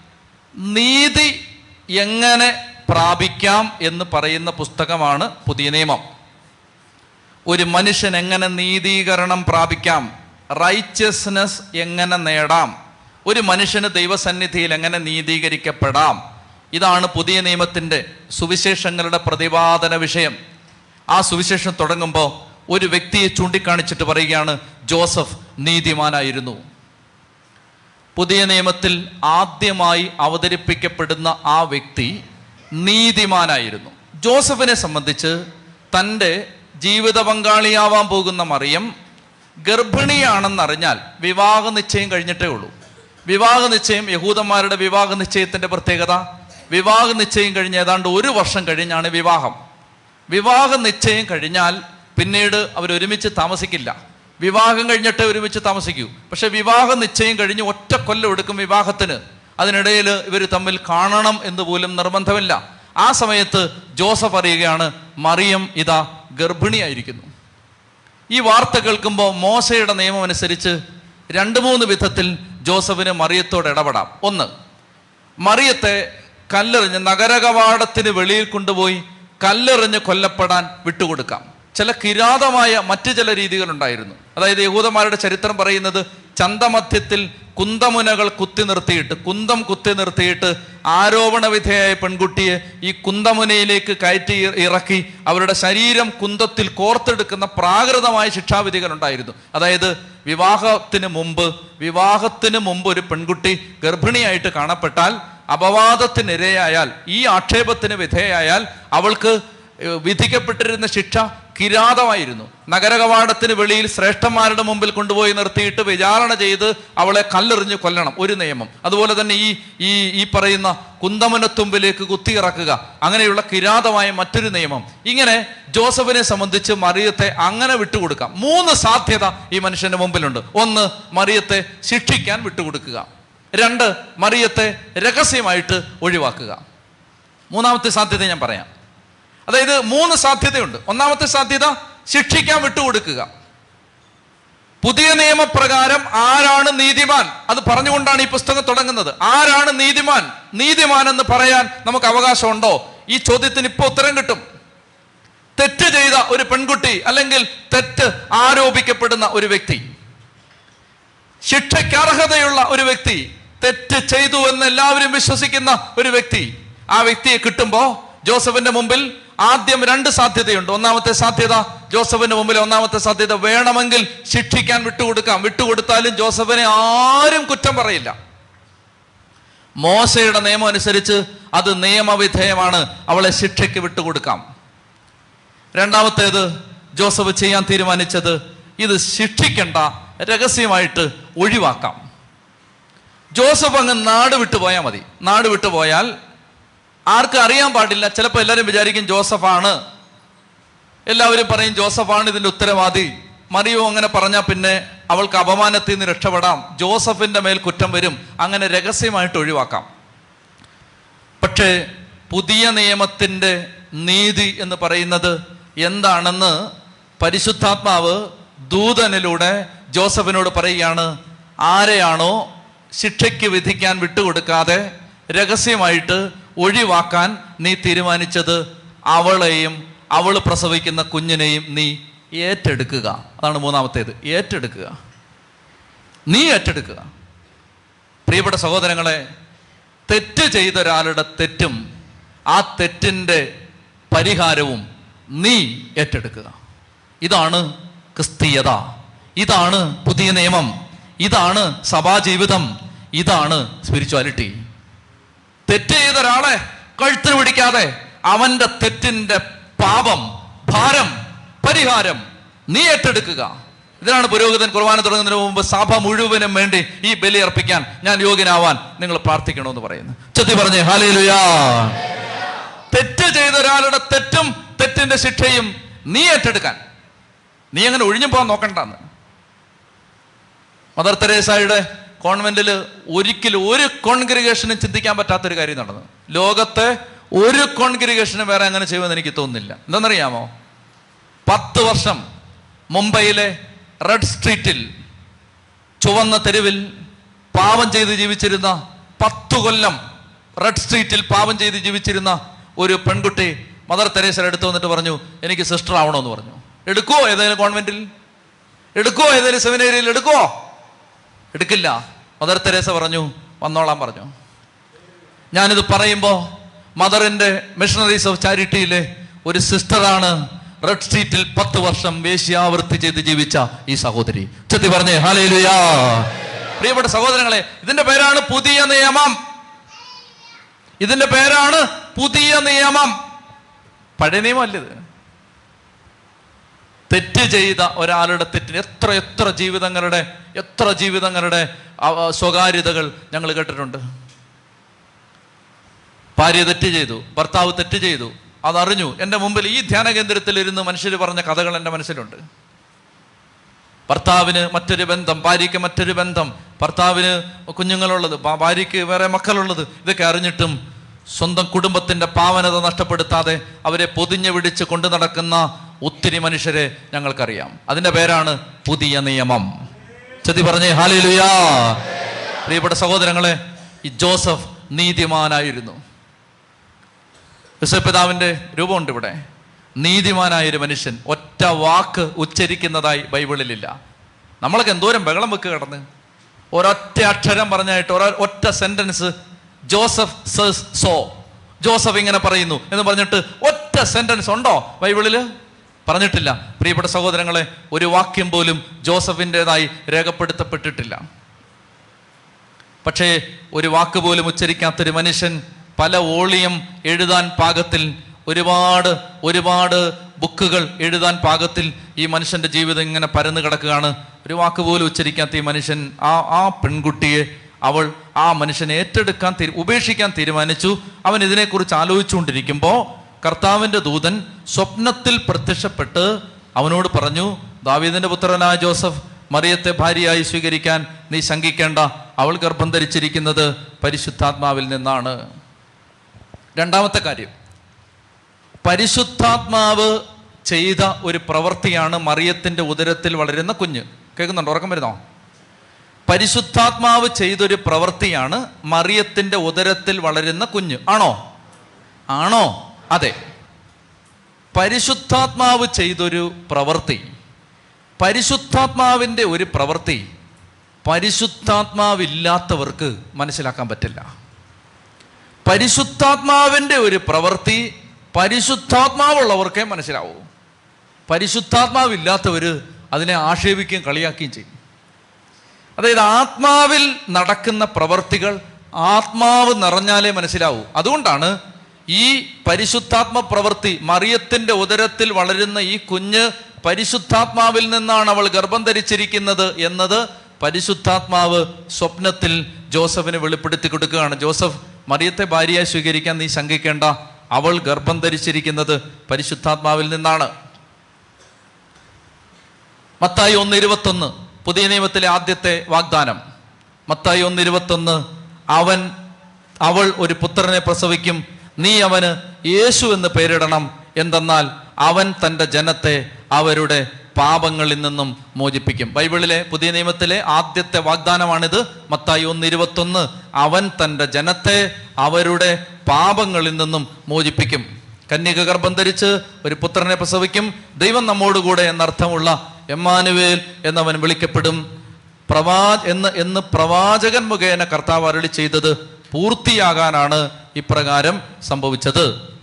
നീതി എങ്ങനെ പ്രാപിക്കാം എന്ന് പറയുന്ന പുസ്തകമാണ് പുതിയ നിയമം. ഒരു മനുഷ്യൻ എങ്ങനെ നീതീകരണം പ്രാപിക്കാം? റൈച്ചസ്നെസ് എങ്ങനെ നേടാം? ഒരു മനുഷ്യന് ദൈവസന്നിധിയിൽ എങ്ങനെ നീതീകരിക്കപ്പെടാം? ഇതാണ് പുതിയ നിയമത്തിന്റെ സുവിശേഷങ്ങളുടെ പ്രതിപാദന വിഷയം. ആ സുവിശേഷം തുടങ്ങുമ്പോൾ ഒരു വ്യക്തിയെ ചൂണ്ടിക്കാണിച്ചിട്ട് പറയുകയാണ് ജോസഫ് നീതിമാനായിരുന്നു. പുതിയ നിയമത്തിൽ ആദ്യമായി അവതരിപ്പിക്കപ്പെടുന്ന ആ വ്യക്തി നീതിമാനായിരുന്നു. ജോസഫിനെ സംബന്ധിച്ച് തന്റെ ജീവിത പങ്കാളിയാവാൻ പോകുന്ന മറിയം ഗർഭിണിയാണെന്നറിഞ്ഞാൽ വിവാഹ നിശ്ചയം കഴിഞ്ഞിട്ടേ ഉള്ളൂ. വിവാഹ നിശ്ചയം യഹൂദന്മാരുടെ വിവാഹ നിശ്ചയത്തിന്റെ പ്രത്യേകത വിവാഹ നിശ്ചയം കഴിഞ്ഞ് ഏതാണ്ട് ഒരു വർഷം കഴിഞ്ഞാണ് വിവാഹം. വിവാഹ നിശ്ചയം കഴിഞ്ഞാൽ പിന്നീട് അവർ ഒരുമിച്ച് താമസിക്കില്ല. വിവാഹം കഴിഞ്ഞിട്ട് ഒരുമിച്ച് താമസിക്കൂ. പക്ഷെ വിവാഹ നിശ്ചയം കഴിഞ്ഞ് ഒറ്റ കൊല്ലം എടുക്കും വിവാഹത്തിന്. അതിനിടയിൽ ഇവർ തമ്മിൽ കാണണം എന്ന് പോലും നിർബന്ധമില്ല. ആ സമയത്ത് ജോസഫ് അറിയുകയാണ് മറിയം ഇതാ ഗർഭിണിയായിരിക്കുന്നു. ഈ വാർത്ത കേൾക്കുമ്പോൾ മോശയുടെ നിയമം അനുസരിച്ച് രണ്ട് മൂന്ന് വിധത്തിൽ ജോസഫിന് മറിയത്തോട് ഇടപെടാം. ഒന്ന് മറിയത്തെ കല്ലെറിഞ്ഞ് നഗരകവാടത്തിന് വെളിയിൽ കൊണ്ടുപോയി കല്ലെറിഞ്ഞ് കൊല്ലപ്പെടാൻ വിട്ടുകൊടുക്കാം. ചില കിരാതമായ മറ്റ് ചില രീതികളുണ്ടായിരുന്നു. അതായത് യഹൂദന്മാരുടെ ചരിത്രം പറയുന്നത് ചന്തമധ്യത്തിൽ കുന്തമുനകൾ കുത്തി നിർത്തിയിട്ട് കുന്തം കുത്തി നിർത്തിയിട്ട് ആരോപണ വിധേയായ പെൺകുട്ടിയെ ഈ കുന്തമുനയിലേക്ക് കയറ്റി ഇറക്കി അവരുടെ ശരീരം കുന്തത്തിൽ കോർത്തെടുക്കുന്ന പ്രാകൃതമായ ശിക്ഷാവിധികൾ ഉണ്ടായിരുന്നു അതായത് വിവാഹത്തിന് മുമ്പ് വിവാഹത്തിന് മുമ്പ് ഒരു പെൺകുട്ടി ഗർഭിണിയായിട്ട് കാണപ്പെട്ടാൽ അപവാദത്തിനിരയായാൽ ഈ ആക്ഷേപത്തിന് വിധേയായാൽ അവൾക്ക് വിധിക്കപ്പെട്ടിരുന്ന ശിക്ഷ കിരാതമായിരുന്നു. നഗരകവാടത്തിന് വെളിയിൽ ശ്രേഷ്ഠന്മാരുടെ മുമ്പിൽ കൊണ്ടുപോയി നിർത്തിയിട്ട് വിചാരണ ചെയ്ത് അവളെ കല്ലെറിഞ്ഞ് കൊല്ലണം. ഒരു നിയമം. അതുപോലെ തന്നെ ഈ ഈ ഈ പറയുന്ന കുന്തമനത്തുമ്പിലേക്ക് കുത്തിയിറക്കുക. അങ്ങനെയുള്ള കിരാതമായ മറ്റൊരു നിയമം. ഇങ്ങനെ ജോസഫിനെ സംബന്ധിച്ച് മറിയത്തെ അങ്ങനെ വിട്ടുകൊടുക്കാം. മൂന്ന് സാധ്യത ഈ മനുഷ്യന്റെ മുമ്പിലുണ്ട്. ഒന്ന് മറിയത്തെ ശിക്ഷിക്കാൻ വിട്ടുകൊടുക്കുക. രണ്ട് മറിയത്തെ രഹസ്യമായിട്ട് ഒഴിവാക്കുക. മൂന്നാമത്തെ സാധ്യത ഞാൻ പറയാം. അതായത് മൂന്ന് സാധ്യതയുണ്ട്. ഒന്നാമത്തെ സാധ്യത ശിക്ഷിക്കാൻ വിട്ടുകൊടുക്കുക. പുതിയ നിയമപ്രകാരം ആരാണ് നീതിമാൻ? അത് പറഞ്ഞുകൊണ്ടാണ് ഈ പുസ്തകം തുടങ്ങുന്നത്. ആരാണ് നീതിമാൻ? നീതിമാൻ എന്ന് പറയാൻ നമുക്ക് അവകാശമുണ്ടോ? ഈ ചോദ്യത്തിന് ഇപ്പൊ ഉത്തരം കിട്ടും. തെറ്റ് ചെയ്ത ഒരു പെൺകുട്ടി അല്ലെങ്കിൽ തെറ്റ് ആരോപിക്കപ്പെടുന്ന ഒരു വ്യക്തി ശിക്ഷയ്ക്ക് അർഹതയുള്ള ഒരു വ്യക്തി തെറ്റ് ചെയ്തു എന്ന് എല്ലാവരും വിശ്വസിക്കുന്ന ഒരു വ്യക്തി. ആ വ്യക്തിയെ കിട്ടുമ്പോ ജോസഫിന്റെ മുമ്പിൽ ആദ്യം രണ്ട് സാധ്യതയുണ്ട്. ഒന്നാമത്തെ സാധ്യത ജോസഫിന്റെ മുമ്പിൽ ഒന്നാമത്തെ സാധ്യത വേണമെങ്കിൽ ശിക്ഷിക്കാൻ വിട്ടുകൊടുക്കാം. വിട്ടുകൊടുത്താലും ജോസഫിനെ ആരും കുറ്റം പറയില്ല. മോശയുടെ നിയമം അനുസരിച്ച് അത് നിയമവിധേയമാണ്. അവളെ ശിക്ഷയ്ക്ക് വിട്ടുകൊടുക്കാം. രണ്ടാമത്തേത് ജോസഫ് ചെയ്യാൻ തീരുമാനിച്ചത് ഇത് ശിക്ഷിക്കേണ്ട രഹസ്യമായിട്ട് ഒഴിവാക്കാം. ജോസഫ് അങ്ങ് നാട് വിട്ടു പോയാൽ മതി. നാട് വിട്ടു പോയാൽ ആർക്കും അറിയാൻ പാടില്ല. ചിലപ്പോൾ എല്ലാവരും വിചാരിക്കും ജോസഫാണ്. എല്ലാവരും പറയും ജോസഫാണ് ഇതിന്റെ ഉത്തരവാദി. മറിയോ അങ്ങനെ പറഞ്ഞാൽ പിന്നെ അവൾക്ക് അപമാനത്തിൽ നിന്ന് രക്ഷപ്പെടാം. ജോസഫിന്റെ മേൽ കുറ്റം വരും. അങ്ങനെ രഹസ്യമായിട്ട് ഒഴിവാക്കാം. പക്ഷേ പുതിയ നിയമത്തിന്റെ നീതി എന്ന് പറയുന്നത് എന്താണെന്ന് പരിശുദ്ധാത്മാവ് ദൂതനിലൂടെ ജോസഫിനോട് പറയുകയാണ് ആരെയാണോ ശിക്ഷയ്ക്ക് വിധിക്കാൻ വിട്ടുകൊടുക്കാതെ രഹസ്യമായിട്ട് ഒഴിവാക്കാൻ നീ തീരുമാനിച്ചത് അവളെയും അവൾ പ്രസവിക്കുന്ന കുഞ്ഞിനെയും നീ ഏറ്റെടുക്കുക. അതാണ് മൂന്നാമത്തേത്. ഏറ്റെടുക്കുക. നീ ഏറ്റെടുക്കുക. പ്രിയപ്പെട്ട സഹോദരങ്ങളെ തെറ്റ് ചെയ്ത ഒരാളുടെ തെറ്റും ആ തെറ്റിന്റെ പരിഹാരവും നീ ഏറ്റെടുക്കുക. ഇതാണ് ക്രിസ്തീയത. ഇതാണ് പുതിയ നിയമം. ഇതാണ് സഭാജീവിതം. ഇതാണ് സ്പിരിച്വാലിറ്റി തെറ്റ് ചെയ്ത ഒരാളെ കഴുത്തിന് പിടിക്കാതെ അവന്റെ തെറ്റിന്റെ പാപം ഭാരം പരിഹാരം നീ ഏറ്റെടുക്കുക. ഇതിനാണ് പുരോഹിതൻ കുർബാന തുടങ്ങുന്നതിന് മുമ്പ് സഭ മുഴുവനും വേണ്ടി ഈ ബലി അർപ്പിക്കാൻ ഞാൻ യോഗ്യനാവാൻ നിങ്ങൾ പ്രാർത്ഥിക്കണമെന്ന് പറയുന്നു. ചെത്തി പറഞ്ഞേ ഹാലേലുയാ തെറ്റ് ചെയ്ത ഒരാളുടെ തെറ്റും തെറ്റിന്റെ ശിക്ഷയും നീ ഏറ്റെടുക്കാൻ. നീ അങ്ങനെ ഒഴിഞ്ഞു പോകാൻ നോക്കണ്ടെന്ന്. മദർ തെരേസായുടെ കോൺവെന്റിൽ ഒരിക്കലും ഒരു കോൺഗ്രിഗേഷനും ചിന്തിക്കാൻ പറ്റാത്തൊരു കാര്യം നടന്നു. ലോകത്തെ ഒരു കോൺഗ്രിഗേഷനും വേറെ അങ്ങനെ ചെയ്യുമെന്ന് എനിക്ക് തോന്നുന്നില്ല. എന്താണെന്നറിയാമോ? പത്ത് വർഷം മുംബൈയിലെ റെഡ് സ്ട്രീറ്റിൽ ചുവന്ന തെരുവിൽ പാവം ചെയ്ത് ജീവിച്ചിരുന്ന പത്തു കൊല്ലം റെഡ് സ്ട്രീറ്റിൽ പാവം ചെയ്ത് ജീവിച്ചിരുന്ന ഒരു പെൺകുട്ടി മദർ തെരേസയുടെ അടുത്ത് വന്നിട്ട് പറഞ്ഞു എനിക്ക് സിസ്റ്റർ ആവണമെന്ന് പറഞ്ഞു. എടുക്കുവോ ഏതെങ്കിലും കോൺവെന്റിൽ? എടുക്കുവോ ഏതെങ്കിലും സെമിനേരിയിൽ എടുക്കുവോ? എടുക്കില്ല. മദർ തെരേസ പറഞ്ഞു വന്നോളാൻ പറഞ്ഞു. ഞാനിത് പറയുമ്പോൾ മദറിന്റെ മിഷണറീസ് ഓഫ് ചാരിറ്റിയിലെ ഒരു സിസ്റ്ററാണ് റെഡ് സ്ട്രീറ്റിൽ പത്ത് വർഷം വേശ്യാവൃത്തി ചെയ്ത് ജീവിച്ച ഈ സഹോദരി. ചെത്തി പറഞ്ഞേ ഹാലേലുയാ പ്രിയപ്പെട്ട സഹോദരങ്ങളെ ഇതിന്റെ പേരാണ് പുതിയ നിയമം. ഇതിന്റെ പേരാണ് പുതിയ നിയമം. പഴയ നിയമം ഇത്. തെറ്റ് ചെയ്ത ഒരാളുടെ തെറ്റിന് എത്ര എത്ര ജീവിതങ്ങളുടെ എത്ര ജീവിതങ്ങളുടെ സ്വകാര്യതകൾ ഞങ്ങൾ കേട്ടിട്ടുണ്ട്. ഭാര്യ തെറ്റ് ചെയ്തു ഭർത്താവ് തെറ്റ് ചെയ്തു അതറിഞ്ഞു. എന്റെ മുമ്പിൽ ഈ ധ്യാന കേന്ദ്രത്തിൽ ഇരുന്ന് മനുഷ്യർ പറഞ്ഞ കഥകൾ എന്റെ മനസ്സിലുണ്ട്. ഭർത്താവിന് മറ്റൊരു ബന്ധം ഭാര്യയ്ക്ക് മറ്റൊരു ബന്ധം ഭർത്താവിന് കുഞ്ഞുങ്ങളുള്ളത് ഭാര്യയ്ക്ക് വേറെ മക്കളുള്ളത് ഇതൊക്കെ അറിഞ്ഞിട്ടും സ്വന്തം കുടുംബത്തിന്റെ പാവനത നഷ്ടപ്പെടുത്താതെ അവരെ പൊതിഞ്ഞു പിടിച്ച് കൊണ്ടു നടക്കുന്ന ഒത്തിരി മനുഷ്യരെ ഞങ്ങൾക്കറിയാം. അതിന്റെ പേരാണ് പുതിയ നിയമം. ചെത്തി പറഞ്ഞേ ഹാലിലുയാ. പ്രിയപ്പെട്ട സഹോദരങ്ങളെ ഈ ജോസഫ് നീതിമാനായിരുന്നു. യശോപിതാവിന്റെ രൂപമുണ്ട് ഇവിടെ. നീതിമാനായ ഒരു മനുഷ്യൻ ഒറ്റ വാക്ക് ഉച്ചരിക്കുന്നതായി ബൈബിളിലില്ല. നമ്മൾക്ക് എന്തോരം ബഹളം വെക്ക് കിടന്ന്. ഒരൊറ്റ അക്ഷരം പറഞ്ഞായിട്ട് ഒരൊറ്റ സെന്റൻസ് ജോസഫ് സേഴ്സ് സോ. ജോസഫ് ഇങ്ങനെ പറയുന്നു എന്ന് പറഞ്ഞിട്ട് ഒറ്റ സെന്റൻസ് ഉണ്ടോ ബൈബിളിൽ പറഞ്ഞിട്ടില്ല. പ്രിയപ്പെട്ട സഹോദരങ്ങളെ ഒരു വാക്യം പോലും ജോസഫിന്റെതായി രേഖപ്പെടുത്തപ്പെട്ടിട്ടില്ല. പക്ഷേ ഒരു വാക്ക് പോലും ഉച്ചരിക്കാത്തൊരു മനുഷ്യൻ പല വോളിയം എഴുതാൻ പാകത്തിൽ ഒരുപാട് ഒരുപാട് ബുക്കുകൾ എഴുതാൻ പാകത്തിൽ ഈ മനുഷ്യന്റെ ജീവിതം ഇങ്ങനെ പരന്നു കിടക്കുകയാണ്. ഒരു വാക്ക് പോലും ഉച്ചരിക്കാത്ത ഈ മനുഷ്യൻ ആ ആ പെൺകുട്ടിയെ അവൾ ആ മനുഷ്യനെ ഏറ്റെടുക്കാൻ ഉപേക്ഷിക്കാൻ തീരുമാനിച്ചു. അവൻ ഇതിനെക്കുറിച്ച് ആലോചിച്ചുകൊണ്ടിരിക്കുമ്പോൾ കർത്താവിന്റെ ദൂതൻ സ്വപ്നത്തിൽ പ്രത്യക്ഷപ്പെട്ട് അവനോട് പറഞ്ഞു ദാവീദിന്റെ പുത്രനായ ജോസഫ് മറിയത്തെ ഭാര്യയായി സ്വീകരിക്കാൻ നീ ശങ്കിക്കേണ്ട. അവൾ ഗർഭം ധരിച്ചിരിക്കുന്നത് പരിശുദ്ധാത്മാവിൽ നിന്നാണ്. രണ്ടാമത്തെ കാര്യം പരിശുദ്ധാത്മാവ് ചെയ്ത ഒരു പ്രവൃത്തിയാണ് മറിയത്തിന്റെ ഉദരത്തിൽ വളരുന്ന കുഞ്ഞ്. കേൾക്കുന്നുണ്ടോ? ഉറക്കം വരുന്നോ? പരിശുദ്ധാത്മാവ് ചെയ്തൊരു പ്രവൃത്തിയാണ് മറിയത്തിന്റെ ഉദരത്തിൽ വളരുന്ന കുഞ്ഞ്. ആണോ? ആണോ? അതെ. പരിശുദ്ധാത്മാവ് ചെയ്തൊരു പ്രവൃത്തി. പരിശുദ്ധാത്മാവിന്റെ ഒരു പ്രവൃത്തി പരിശുദ്ധാത്മാവില്ലാത്തവർക്ക് മനസ്സിലാക്കാൻ പറ്റില്ല. പരിശുദ്ധാത്മാവിന്റെ ഒരു പ്രവൃത്തി പരിശുദ്ധാത്മാവുള്ളവർക്കേ മനസ്സിലാവൂ. പരിശുദ്ധാത്മാവില്ലാത്തവർ അതിനെ ആക്ഷേപിക്കുകയും കളിയാക്കുകയും ചെയ്യും. അതായത് ആത്മാവിൽ നടക്കുന്ന പ്രവർത്തികൾ ആത്മാവ് നിറഞ്ഞാലേ മനസ്സിലാവൂ. അതുകൊണ്ടാണ് ഈ പരിശുദ്ധാത്മ പ്രവൃത്തി മറിയത്തിന്റെ ഉദരത്തിൽ വളരുന്ന ഈ കുഞ്ഞ് പരിശുദ്ധാത്മാവിൽ നിന്നാണ് അവൾ ഗർഭം ധരിച്ചിരിക്കുന്നത് എന്നത് പരിശുദ്ധാത്മാവ് സ്വപ്നത്തിൽ ജോസഫിന് വെളിപ്പെടുത്തി കൊടുക്കുകയാണ്. ജോസഫ് മറിയത്തെ ഭാര്യയായി സ്വീകരിക്കാൻ നീ ശങ്കിക്കേണ്ട. അവൾ ഗർഭം ധരിച്ചിരിക്കുന്നത് പരിശുദ്ധാത്മാവിൽ നിന്നാണ്. മത്തായി ഒന്ന് ഇരുപത്തൊന്ന്. പുതിയ നിയമത്തിലെ ആദ്യത്തെ വാഗ്ദാനം. മത്തായി ഒന്ന് ഇരുപത്തൊന്ന് അവൻ അവൾ ഒരു പുത്രനെ പ്രസവിക്കും നീ അവന് യേശു എന്ന് പേരിടണം. എന്തെന്നാൽ അവൻ തന്റെ ജനത്തെ അവരുടെ പാപങ്ങളിൽ നിന്നും മോചിപ്പിക്കും. ബൈബിളിലെ പുതിയ നിയമത്തിലെ ആദ്യത്തെ വാഗ്ദാനമാണിത്. മത്തായി ഒന്ന് ഇരുപത്തൊന്ന് അവൻ തന്റെ ജനത്തെ അവരുടെ പാപങ്ങളിൽ നിന്നും മോചിപ്പിക്കും. കന്യക ഗർഭം ധരിച്ച് ഒരു പുത്രനെ പ്രസവിക്കും. ദൈവം നമ്മോടുകൂടെ എന്നർത്ഥമുള്ള എമ്മാനുവേൽ എന്നവൻ വിളിക്കപ്പെടും. പ്രവാ എന്ന് എന്ന് പ്രവാചകൻ മുഖേന കർത്താവ് അരളി ചെയ്തത് പൂർത്തിയാകാനാണ് ഇപ്രകാരം സംഭവിച്ചത്.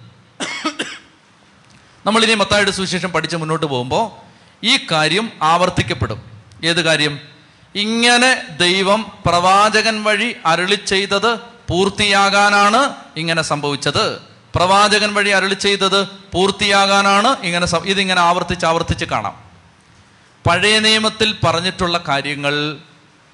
നമ്മൾ ഇനി മത്തായുടെ സുവിശേഷം പഠിച്ച് മുന്നോട്ട് പോകുമ്പോൾ ഈ കാര്യം ആവർത്തിക്കപ്പെടും. ഏത് കാര്യം? ഇങ്ങനെ ദൈവം പ്രവാചകൻ വഴി അരളി ചെയ്തത് പൂർത്തിയാകാനാണ് ഇങ്ങനെ സംഭവിച്ചത്. പ്രവാചകൻ വഴി അരളി ചെയ്തത് പൂർത്തിയാകാനാണ് ഇങ്ങനെ ഇതിങ്ങനെ ആവർത്തിച്ച് ആവർത്തിച്ച് കാണാം. പഴയ നിയമത്തിൽ പറഞ്ഞിട്ടുള്ള കാര്യങ്ങൾ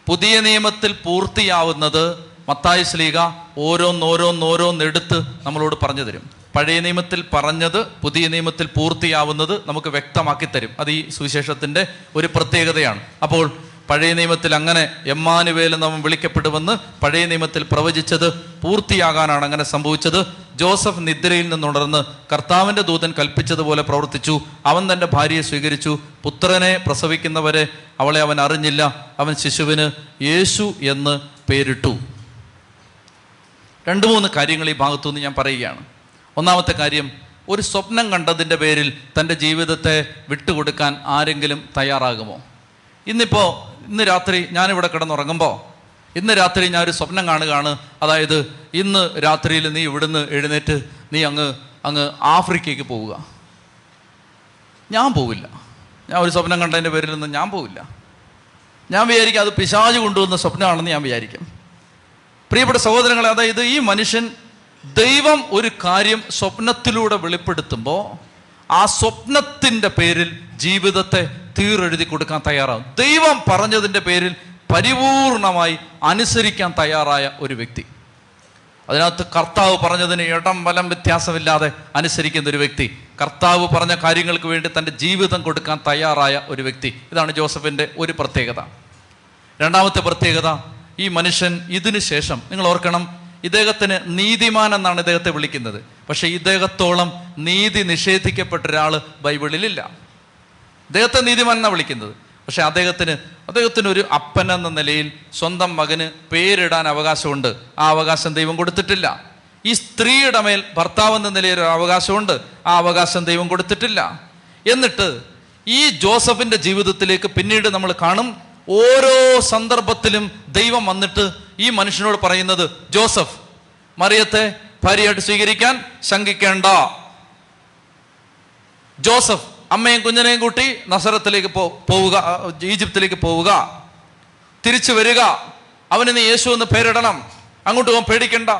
പുതിയ നിയമത്തിൽ പൂർത്തിയാവുന്നത് മത്തായ ശ്ലീക ഓരോന്നോരോന്നോരോന്നെടുത്ത് നമ്മളോട് പറഞ്ഞു തരും. പഴയ നിയമത്തിൽ പറഞ്ഞത് പുതിയ നിയമത്തിൽ പൂർത്തിയാവുന്നത് നമുക്ക് വ്യക്തമാക്കി തരും. അത് ഈ സുവിശേഷത്തിന്റെ ഒരു പ്രത്യേകതയാണ്. അപ്പോൾ പഴയ നിയമത്തിൽ അങ്ങനെ എമ്മാനുവേൽ നമ്മൾ വിളിക്കപ്പെടുമെന്ന് പഴയ നിയമത്തിൽ പ്രവചിച്ചത് പൂർത്തിയാകാനാണ് അങ്ങനെ സംഭവിച്ചത്. ജോസഫ് നിദ്രയിൽ നിന്നുണർന്ന് കർത്താവിന്റെ ദൂതൻ കൽപ്പിച്ചതുപോലെ പ്രവർത്തിച്ചു. അവൻ തന്റെ ഭാര്യയെ സ്വീകരിച്ചു. പുത്രനെ പ്രസവിക്കുന്നവരെ അവളെ അവൻ അറിഞ്ഞില്ല. അവൻ ശിശുവിന് യേശു എന്ന് പേരിട്ടു. രണ്ട് മൂന്ന് കാര്യങ്ങൾ ഈ ഭാഗത്തുനിന്ന് ഞാൻ പറയുകയാണ്. ഒന്നാമത്തെ കാര്യം ഒരു സ്വപ്നം കണ്ടതിന്റെ പേരിൽ തന്റെ ജീവിതത്തെ വിട്ടുകൊടുക്കാൻ ആരെങ്കിലും തയ്യാറാകുമോ? ഇന്നിപ്പോൾ ഇന്ന് രാത്രി ഞാനിവിടെ കിടന്നുറങ്ങുമ്പോൾ ഇന്ന് രാത്രി ഞാൻ ഒരു സ്വപ്നം കാണുകയാണ്. അതായത് ഇന്ന് രാത്രിയിൽ നീ ഇവിടുന്ന് എഴുന്നേറ്റ് നീ അങ്ങ് അങ്ങ് ആഫ്രിക്കയ്ക്ക് പോവുക. ഞാൻ പോവില്ല. ഞാൻ ഒരു സ്വപ്നം കണ്ടതിന്റെ പേരിൽ നിന്ന് ഞാൻ പോവില്ല. ഞാൻ വിചാരിക്കും അത് പിശാജ് കൊണ്ടുവന്ന സ്വപ്നമാണെന്ന് ഞാൻ വിചാരിക്കും. പ്രിയപ്പെട്ട സഹോദരങ്ങളെ അതായത് ഈ മനുഷ്യൻ ദൈവം ഒരു കാര്യം സ്വപ്നത്തിലൂടെ വെളിപ്പെടുത്തുമ്പോൾ ആ സ്വപ്നത്തിന്റെ പേരിൽ ജീവിതത്തെ തീറെഴുതി കൊടുക്കാൻ തയ്യാറാവും. ദൈവം പറഞ്ഞതിന്റെ പേരിൽ പരിപൂർണമായി അനുസരിക്കാൻ തയ്യാറായ ഒരു വ്യക്തി. അതിനകത്ത് കർത്താവ് പറഞ്ഞതിന് ഇടം വലം വ്യത്യാസമില്ലാതെ അനുസരിക്കുന്ന ഒരു വ്യക്തി. കർത്താവ് പറഞ്ഞ കാര്യങ്ങൾക്ക് വേണ്ടി തന്റെ ജീവിതം കൊടുക്കാൻ തയ്യാറായ ഒരു വ്യക്തി. ഇതാണ് ജോസഫിന്റെ ഒരു പ്രത്യേകത. രണ്ടാമത്തെ പ്രത്യേകത ഈ മനുഷ്യൻ ഇതിനു ശേഷം നിങ്ങൾ ഓർക്കണം ഇദ്ദേഹത്തിന് നീതിമാൻ എന്നാണ് ഇദ്ദേഹത്തെ വിളിക്കുന്നത്. പക്ഷേ ഇദ്ദേഹത്തോളം നീതി നിഷേധിക്കപ്പെട്ട ഒരാൾ ബൈബിളിലില്ല. അദ്ദേഹത്തെ നീതിമാൻ എന്നാണ് വിളിക്കുന്നത്. പക്ഷെ അദ്ദേഹത്തിന് അദ്ദേഹത്തിന് ഒരു അപ്പൻ എന്ന നിലയിൽ സ്വന്തം മകന് പേരിടാൻ അവകാശമുണ്ട്. ആ അവകാശം ദൈവം കൊടുത്തിട്ടില്ല. ഈ സ്ത്രീയുടെ മേൽ ഭർത്താവ് എന്ന നിലയിൽ ഒരു അവകാശമുണ്ട്. ആ അവകാശം ദൈവം കൊടുത്തിട്ടില്ല. എന്നിട്ട് ഈ ജോസഫിന്റെ ജീവിതത്തിലേക്ക് പിന്നീട് നമ്മൾ കാണും ഓരോ സന്ദർഭത്തിലും ദൈവം വന്നിട്ട് ഈ മനുഷ്യനോട് പറയുന്നത് ജോസഫ് മറിയത്തെ ഭാര്യയായിട്ട് സ്വീകരിക്കാൻ ശങ്കിക്കേണ്ട. ജോസഫ് അമ്മയും കുഞ്ഞിനെയും കൂട്ടി നസറത്തിലേക്ക് പോവുക ഈജിപ്തിലേക്ക് പോവുക. തിരിച്ചു വരിക. അവന് നീ യേശു എന്ന് പേരിടണം. അങ്ങോട്ട് പോകാൻ പേടിക്കണ്ട.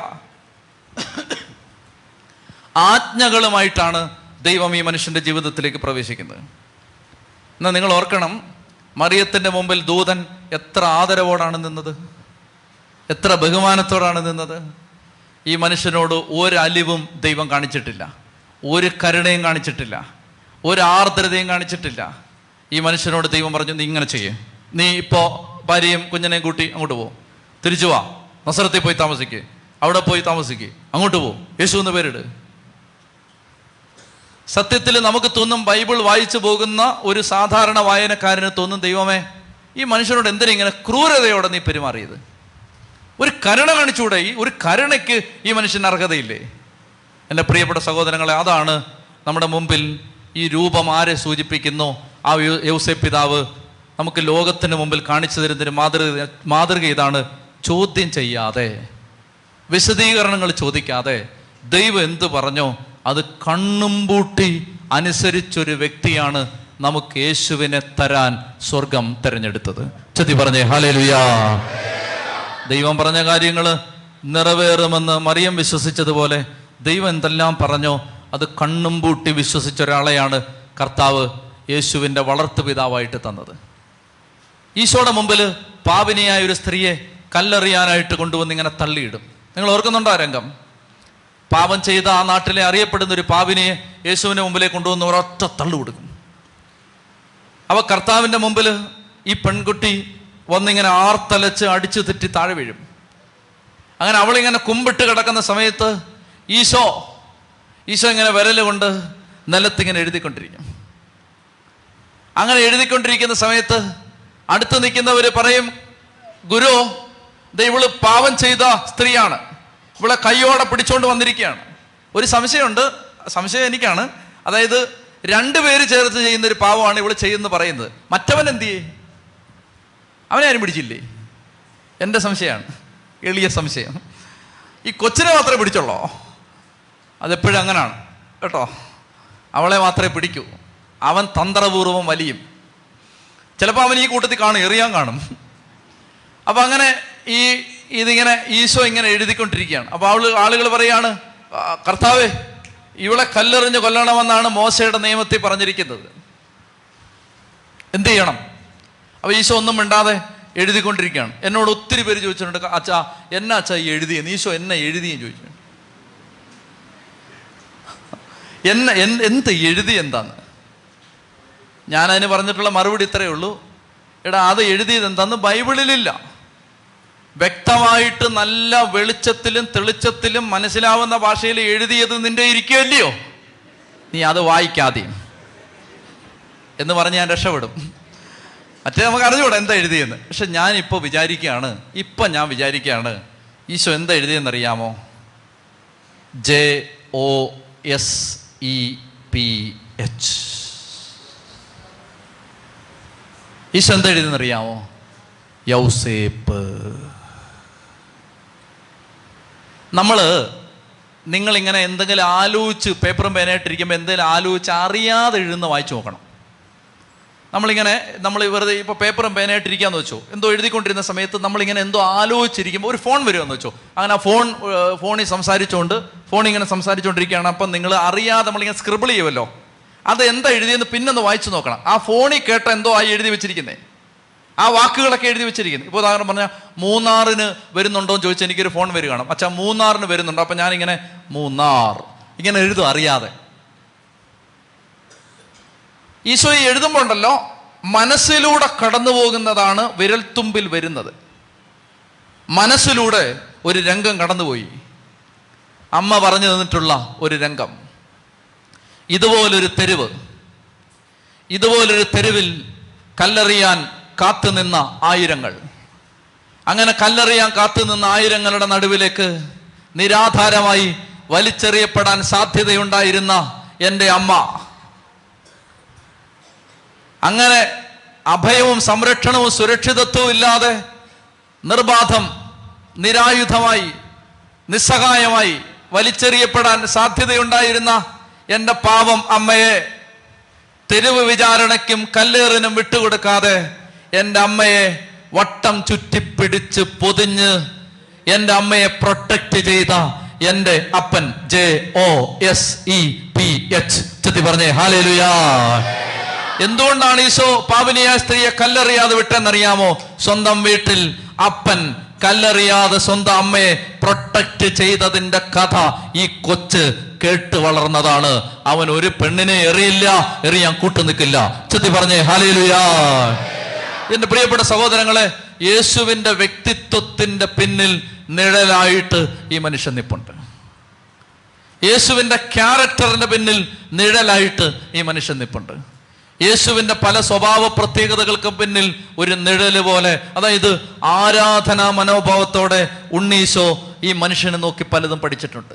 ആജ്ഞകളുമായിട്ടാണ് ദൈവം ഈ മനുഷ്യന്റെ ജീവിതത്തിലേക്ക് പ്രവേശിക്കുന്നത്. എന്നാൽ നിങ്ങൾ ഓർക്കണം മറിയത്തിന്റെ മുമ്പിൽ ദൂതൻ എത്ര ആദരവോടാണ് നിന്നത്? എത്ര ബഹുമാനത്തോടാണ് നിന്നത്? ഈ മനുഷ്യനോട് ഒരലിവും ദൈവം കാണിച്ചിട്ടില്ല. ഒരു കരുണയും കാണിച്ചിട്ടില്ല. ഒരു ആർദ്രതയും കാണിച്ചിട്ടില്ല. ഈ മനുഷ്യനോട് ദൈവം പറഞ്ഞു നീ ഇങ്ങനെ ചെയ്യേ. നീ ഇപ്പോൾ ഭാര്യയും കുഞ്ഞിനെയും കൂട്ടി അങ്ങോട്ട് പോ. തിരിച്ചു വാ. നസറത്തിൽ പോയി താമസിക്കേ. അവിടെ പോയി താമസിക്കേ. അങ്ങോട്ട് പോ. യേശു എന്ന് പേരിട്. സത്യത്തിൽ നമുക്ക് തോന്നും ബൈബിൾ വായിച്ചു പോകുന്ന ഒരു സാധാരണ വായനക്കാരന് തോന്നും ദൈവമേ ഈ മനുഷ്യനോട് എന്തിനാ ഇങ്ങനെ ക്രൂരതയോടെ നീ പെരുമാറിയത്? ഒരു കരുണ കാണിച്ചുകൂടെ ഈ ഒരു കരുണയ്ക്ക് ഈ മനുഷ്യന് അർഹതയില്ലേ? എന്റെ പ്രിയപ്പെട്ട സഹോദരങ്ങളെ അതാണ് നമ്മുടെ മുമ്പിൽ ഈ രൂപം ആരെ സൂചിപ്പിക്കുന്നു? ആ യൗസെ പിതാവ് നമുക്ക് ലോകത്തിന് മുമ്പിൽ കാണിച്ചു തരുന്നതിന് മാതൃക മാതൃക ഇതാണ് ചോദ്യം ചെയ്യാതെ വിശദീകരണങ്ങൾ ചോദിക്കാതെ. ദൈവം എന്ത് പറഞ്ഞോ? അത് കണ്ണും പൂട്ടി അനുസരിച്ചൊരു വ്യക്തിയാണ് നമുക്ക് യേശുവിനെ തരാൻ സ്വർഗം തിരഞ്ഞെടുത്തത്. ചതി പറഞ്ഞേ ഹാലേലുയാ ദൈവം പറഞ്ഞ കാര്യങ്ങൾ നിറവേറുമെന്ന് മറിയം വിശ്വസിച്ചതുപോലെ ദൈവം എന്തെല്ലാം പറഞ്ഞോ? അത് കണ്ണും പൂട്ടി വിശ്വസിച്ച ഒരാളെയാണ് കർത്താവ് യേശുവിന്റെ വളർത്തു പിതാവായിട്ട് തന്നത്. ഈശോയുടെ മുമ്പിൽ പാപിനിയായ ഒരു സ്ത്രീയെ കല്ലെറിയാനായിട്ട് കൊണ്ടുവന്ന് ഇങ്ങനെ തള്ളിയിടും. നിങ്ങൾ ഓർക്കുന്നുണ്ടോ രംഗം? പാപം ചെയ്ത ആ നാട്ടിലെ അറിയപ്പെടുന്ന ഒരു പാപിനിയെ യേശുവിന്റെ മുമ്പിലേക്ക് കൊണ്ടുവന്ന് ഒരൊറ്റ തള്ളു കൊടുക്കും. അവ കർത്താവിന്റെ മുമ്പിൽ ഈ പെൺകുട്ടി വന്നിങ്ങനെ ആർത്തലച്ച് അടിച്ചു തെറ്റി താഴെ വീഴും. അങ്ങനെ അവളിങ്ങനെ കുമ്പിട്ട് കിടക്കുന്ന സമയത്ത് ഈശോ ഈശോ ഇങ്ങനെ വിരൽ കൊണ്ട് നിലത്തിങ്ങനെ എഴുതിക്കൊണ്ടിരിക്കും. അങ്ങനെ എഴുതിക്കൊണ്ടിരിക്കുന്ന സമയത്ത് അടുത്ത് നിൽക്കുന്നവർ പറയും ഗുരു ഇവൾ പാവം ചെയ്ത സ്ത്രീയാണ്. ഇവളെ കൈയോടെ പിടിച്ചോണ്ട് വന്നിരിക്കുകയാണ്. ഒരു സംശയമുണ്ട്. സംശയം എനിക്കാണ്. അതായത് രണ്ടു പേര് ചേർത്ത് ചെയ്യുന്ന ഒരു പാവമാണ് ഇവൾ ചെയ്യുന്നത് പറയുന്നത്. മറ്റവൻ എന്ത് ചെയ്യേ? അവനെ ആരും പിടിച്ചില്ലേ? എന്റെ സംശയമാണ്. എളിയ സംശയം. ഈ കൊച്ചിനെ മാത്രമേ പിടിച്ചുള്ളോ? അതെപ്പോഴും അങ്ങനെയാണ് കേട്ടോ? അവളെ മാത്രമേ പിടിക്കൂ. അവൻ തന്ത്രപൂർവം വലിയും. ചിലപ്പോൾ അവൻ ഈ കൂട്ടത്തിൽ കാണും എറിയാൻ കാണും. അപ്പോൾ അങ്ങനെ ഈ ഇതിങ്ങനെ ഈശോ ഇങ്ങനെ എഴുതിക്കൊണ്ടിരിക്കുകയാണ്. അപ്പോൾ അവൾ ആളുകൾ പറയാണ് കർത്താവ് കർത്താവേ ഇവളെ കല്ലെറിഞ്ഞ് കൊല്ലണമെന്നാണ് മോശയുടെ നിയമത്തിൽ പറഞ്ഞിരിക്കുന്നത്. എന്ത് ചെയ്യണം? അപ്പോൾ ഈശോ ഒന്നും മിണ്ടാതെ എഴുതിക്കൊണ്ടിരിക്കുകയാണ്. എന്നോട് ഒത്തിരി പേര് ചോദിച്ചിട്ടുണ്ട് അച്ഛാ എന്നാ അച്ഛാ ഈ എഴുതിയെന്ന്? ഈശോ എന്നെ എഴുതിയെന്ന് ചോദിച്ചു എന്നെ എന്ത് എഴുതി എന്താന്ന് ഞാൻ അതിന് പറഞ്ഞിട്ടുള്ള മറുപടി ഇത്രയേ ഉള്ളൂ. എടാ അത് എഴുതിയത് എന്താന്ന് ബൈബിളിലില്ല. വ്യക്തമായിട്ട് നല്ല വെളിച്ചത്തിലും തെളിച്ചത്തിലും മനസ്സിലാവുന്ന ഭാഷയിൽ എഴുതിയത് നിന്റെ ഇരിക്കുകയല്ലയോ നീ അത് വായിക്കാതെ. എന്ന് പറഞ്ഞ് ഞാൻ രക്ഷപ്പെടും. മറ്റേ നമുക്ക് അറിഞ്ഞുകൂടെ എന്താ എഴുതിയെന്ന്. പക്ഷെ ഞാൻ ഇപ്പോൾ വിചാരിക്കുകയാണ് ഇപ്പം ഞാൻ വിചാരിക്കുകയാണ് ഈശോ എന്താ എഴുതിയെന്നറിയാമോ? J O S E P H ഈ ശബ്ദം എഴുതുന്നറിയാമോ യൗസേപ്പ്. നമ്മൾ നിങ്ങളിങ്ങനെ എന്തെങ്കിലും ആലോചിച്ച് പേപ്പറും പേനായിട്ടിരിക്കുമ്പോൾ എന്തെങ്കിലും ആലോചിച്ച് അറിയാതെ എഴുതുന്ന വായിച്ചു നോക്കണം. നമ്മളിങ്ങനെ നമ്മൾ വെറുതെ ഇപ്പോൾ പേപ്പറും പേനായിട്ടിരിക്കാന്ന് വെച്ചോ. എന്തോ എഴുതിക്കൊണ്ടിരുന്ന സമയത്ത് നമ്മളിങ്ങനെ എന്തോ ആലോചിച്ചിരിക്കുമ്പോൾ ഒരു ഫോൺ വരുമെന്ന് വെച്ചോ. അങ്ങനെ ആ ഫോൺ ഫോണിൽ സംസാരിച്ചുകൊണ്ട് ഫോൺ ഇങ്ങനെ സംസാരിച്ചുകൊണ്ടിരിക്കുകയാണ് അപ്പം നിങ്ങൾ അറിയാതെ നമ്മളിങ്ങനെ സ്ക്രിബിൾ ചെയ്യുമല്ലോ അത് എന്താ എഴുതിയെന്ന് പിന്നൊന്ന് വായിച്ചു നോക്കണം. ആ ഫോണിൽ കേട്ട എന്തോ ആയി എഴുതി വെച്ചിരിക്കുന്നത് ആ വാക്കുകളൊക്കെ എഴുതി വെച്ചിരിക്കുന്നത് ഇപ്പോൾ ഉദാഹരണം പറഞ്ഞാൽ മൂന്നാറിന് വരുന്നുണ്ടോ എന്ന് ചോദിച്ചാൽ എനിക്കൊരു ഫോൺ വരികയാണ്. അച്ഛാ മൂന്നാറിന് വരുന്നുണ്ടോ. അപ്പം ഞാനിങ്ങനെ മൂന്നാർ. ഇങ്ങനെ എഴുതും അറിയാതെ. ഈശോ ഈ എഴുതുമ്പോൾ ഉണ്ടല്ലോ മനസ്സിലൂടെ കടന്നു പോകുന്നതാണ് വിരൽത്തുമ്പിൽ വരുന്നത്. മനസ്സിലൂടെ ഒരു രംഗം കടന്നുപോയി. അമ്മ പറഞ്ഞു തന്നിട്ടുള്ള ഒരു രംഗം. ഇതുപോലൊരു തെരുവ്. ഇതുപോലൊരു തെരുവിൽ കല്ലെറിയാൻ കാത്തുനിന്ന ആയിരങ്ങൾ. അങ്ങനെ കല്ലെറിയാൻ കാത്തുനിന്ന ആയിരങ്ങളുടെ നടുവിലേക്ക് നിരാധാരമായി വലിച്ചെറിയപ്പെടാൻ സാധ്യതയുണ്ടായിരുന്ന എന്റെ അമ്മ. അങ്ങനെ അഭയവും സംരക്ഷണവും സുരക്ഷിതത്വവും ഇല്ലാതെ നിർബാധം നിരായുധമായി നിസ്സഹായമായി വലിച്ചെറിയപ്പെടാൻ സാധ്യതയുണ്ടായിരുന്ന എന്റെ പാവം അമ്മയെ തെരുവ് വിചാരണയ്ക്കും കല്ലേറിനും വിട്ടുകൊടുക്കാതെ എന്റെ അമ്മയെ വട്ടം ചുറ്റിപ്പിടിച്ച് പൊതിഞ്ഞ് എന്റെ അമ്മയെ പ്രൊട്ടക്റ്റ് ചെയ്ത എന്റെ അപ്പൻ J O S E P H ചെത്തി പറഞ്ഞേ. ഹാലേലുയാ എന്തുകൊണ്ടാണ് ഈശോ പാവനിയായ സ്ത്രീയെ കല്ലെറിയാതെ വിട്ടെന്നറിയാമോ? സ്വന്തം വീട്ടിൽ അപ്പൻ കല്ലെറിയാതെ സ്വന്തം അമ്മയെ പ്രൊട്ടക്ട് ചെയ്തതിന്റെ കഥ ഈ കൊച്ച് കേട്ട് വളർന്നതാണ്. അവൻ ഒരു പെണ്ണിനെ എറിയില്ല എറിയാൻ കൂട്ടു നിൽക്കില്ല. ചെത്തി പറഞ്ഞേ ഹാലേലുയാ എന്റെ പ്രിയപ്പെട്ട സഹോദരങ്ങളെ യേശുവിന്റെ വ്യക്തിത്വത്തിന്റെ പിന്നിൽ നിഴലായിട്ട് ഈ മനുഷ്യൻ നിപ്പുണ്ട്. യേശുവിന്റെ ക്യാരക്ടറിന്റെ പിന്നിൽ നിഴലായിട്ട് ഈ മനുഷ്യൻ നിപ്പുണ്ട്. യേശുവിന്റെ പല സ്വഭാവ പ്രത്യേകതകൾക്കും പിന്നിൽ ഒരു നിഴൽ പോലെ. അതായത് ആരാധനാ മനോഭാവത്തോടെ ഉണ്ണീശോ ഈ മനുഷ്യനെ നോക്കി പലതും പഠിച്ചിട്ടുണ്ട്.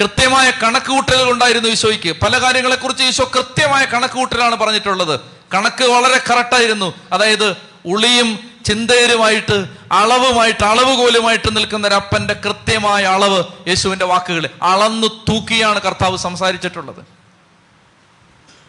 കൃത്യമായ കണക്കുകൂട്ടലുകൾ ഉണ്ടായിരുന്നു ഈശോയ്ക്ക്. പല കാര്യങ്ങളെക്കുറിച്ച് ഈശോ കൃത്യമായ കണക്കുകൂട്ടലാണ് പറഞ്ഞിട്ടുള്ളത്. കണക്ക് വളരെ കറക്റ്റായിരുന്നു അതായത് ഉളിയും ചിന്തയരുമായിട്ട് അളവുമായിട്ട് അളവുകോലുമായിട്ട് നിൽക്കുന്ന ഒരു അപ്പന്റെ കൃത്യമായ അളവ് യേശുവിന്റെ വാക്കുകൾ അളന്നു തൂക്കിയാണ് കർത്താവ് സംസാരിച്ചിട്ടുള്ളത്.